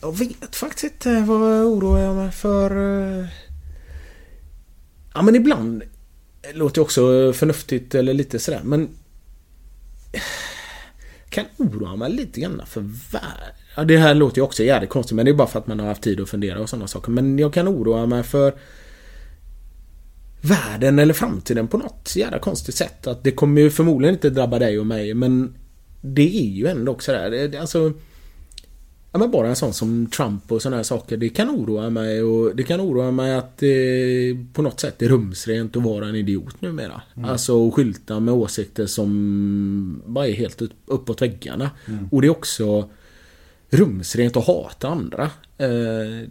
Speaker 4: Jag vet faktiskt inte vad jag oroar mig för. Eh. Ja men ibland låter också förnuftigt eller lite sådär men kan oroa mig lite grann för världen. Ja, det här låter ju också jävligt konstigt men det är bara för att man har haft tid att fundera och sådana saker. Men jag kan oroa mig för världen eller framtiden på något jävla konstigt sätt. Att det kommer ju förmodligen inte drabba dig och mig men det är ju ändå också där. Det, alltså, Ja men bara en sån som Trump och såna här saker. Det kan oroa mig och det kan oroa mig att det på något sätt är rumsrent att vara en idiot numera. Alltså att skylta med åsikter som bara är helt uppåt väggarna. Och det är också rumsrent att hata andra. Eh,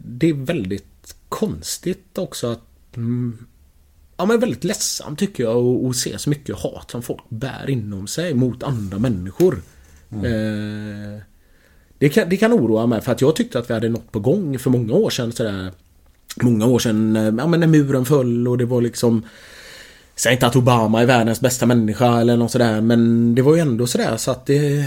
Speaker 4: Det är väldigt konstigt också att mm, Ja men väldigt ledsamt tycker jag att- se så mycket hat som folk bär inom sig mot andra människor. Eh, det, kan, det kan oroa mig för att jag tyckte att vi hade något på gång för många år sedan sådär. Många år sedan, eh, ja men när muren föll och det var liksom Säg inte att Obama är världens bästa människa eller något sådär men det var ju ändå sådär så att det,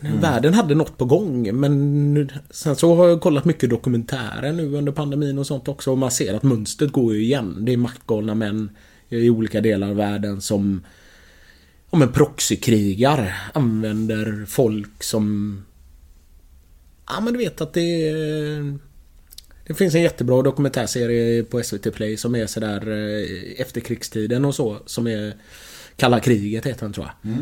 Speaker 4: Världen hade något på gång men sen så har jag kollat mycket dokumentärer nu under pandemin och sånt också och man ser att mönstret går ju igen. Det är maktgalna män i olika delar av världen som Ja men proxykrigar använder folk som Ja men du vet att det Det finns en jättebra dokumentärserie på SVT Play som är sådär eh, efterkrigstiden och så som är Kalla kriget heter den tror jag.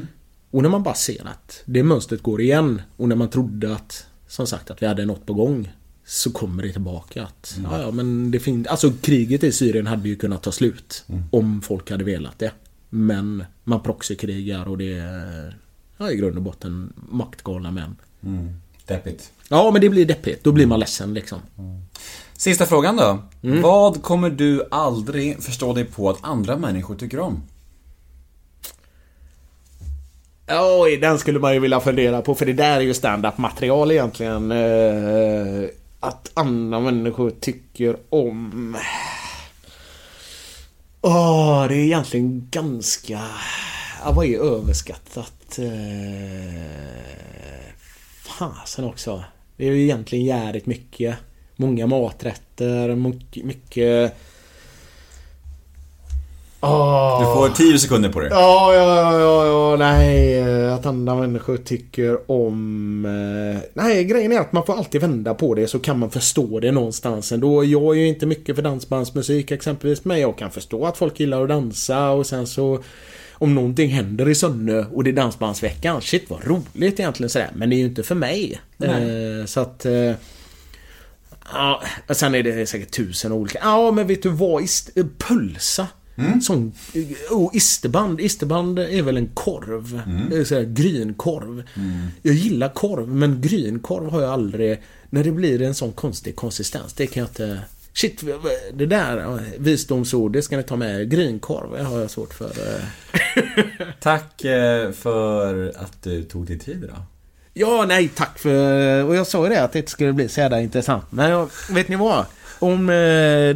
Speaker 4: Och när man bara ser att det mönstret går igen och när man trodde att Som sagt att vi hade något på gång Så kommer det tillbaka att ja, ja men det finns Alltså kriget i Syrien hade ju kunnat ta slut Om folk hade velat det. Men man proxykrigar och det är ja, i grund och botten maktgalna män.
Speaker 1: Deppigt.
Speaker 4: Ja men det blir deppigt. Då blir man ledsen liksom.
Speaker 1: Sista frågan då. Vad kommer du aldrig förstå dig på att andra människor tycker om?
Speaker 4: Oj, den skulle man ju vilja fundera på för det där är ju stand-up material egentligen. Eh, att andra människor tycker om... Åh, det är egentligen ganska... Ja, vad är överskattat? Eh, fasen också. Det är ju egentligen jävligt mycket. Många maträtter, mycket... mycket Åh.
Speaker 1: Du får 10 sekunder på dig.
Speaker 4: Ja, ja, ja, ja, nej. Att andra människor tycker om... eh, Nej, grejen är att man får alltid vända på det så kan man förstå det någonstans ändå. Jag är ju inte mycket för dansbandsmusik exempelvis, men jag kan förstå att folk gillar att dansa och sen så... Om någonting händer i Sunne och det är dansbandsveckan, shit vad roligt egentligen sådär. Men det är ju inte för mig. Eh, så att... eh, Ja, sen är det säkert tusen olika. Ja, men vet du vad? Ist, eh, pölsa. Sån, oh, isterband. Isterband är väl en korv. Så här, grynkorv. Jag gillar korv, men grynkorv har jag aldrig... När det blir en sån konstig konsistens, det kan jag inte... Shit, det där visdomsord, det ska ni ta med. Grynkorv det har jag svårt för. eh.
Speaker 1: Tack eh, för att du tog dig tid idag.
Speaker 4: Ja, nej tack för... Och jag sa ju det att det inte skulle bli så jävla intressant. Men jag, vet ni vad? Om eh,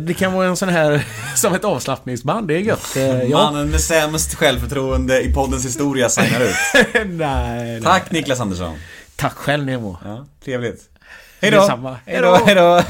Speaker 4: det kan vara en sån här... Som ett avslappningsband, det är gött. Eh, ja.
Speaker 1: Mannen med sämst självförtroende i poddens historia signar ut.
Speaker 4: nej, nej.
Speaker 1: Tack Niklas Andersson.
Speaker 4: Tack själv Nemo.
Speaker 1: Ja, trevligt. Hej då! Hej då, hej då!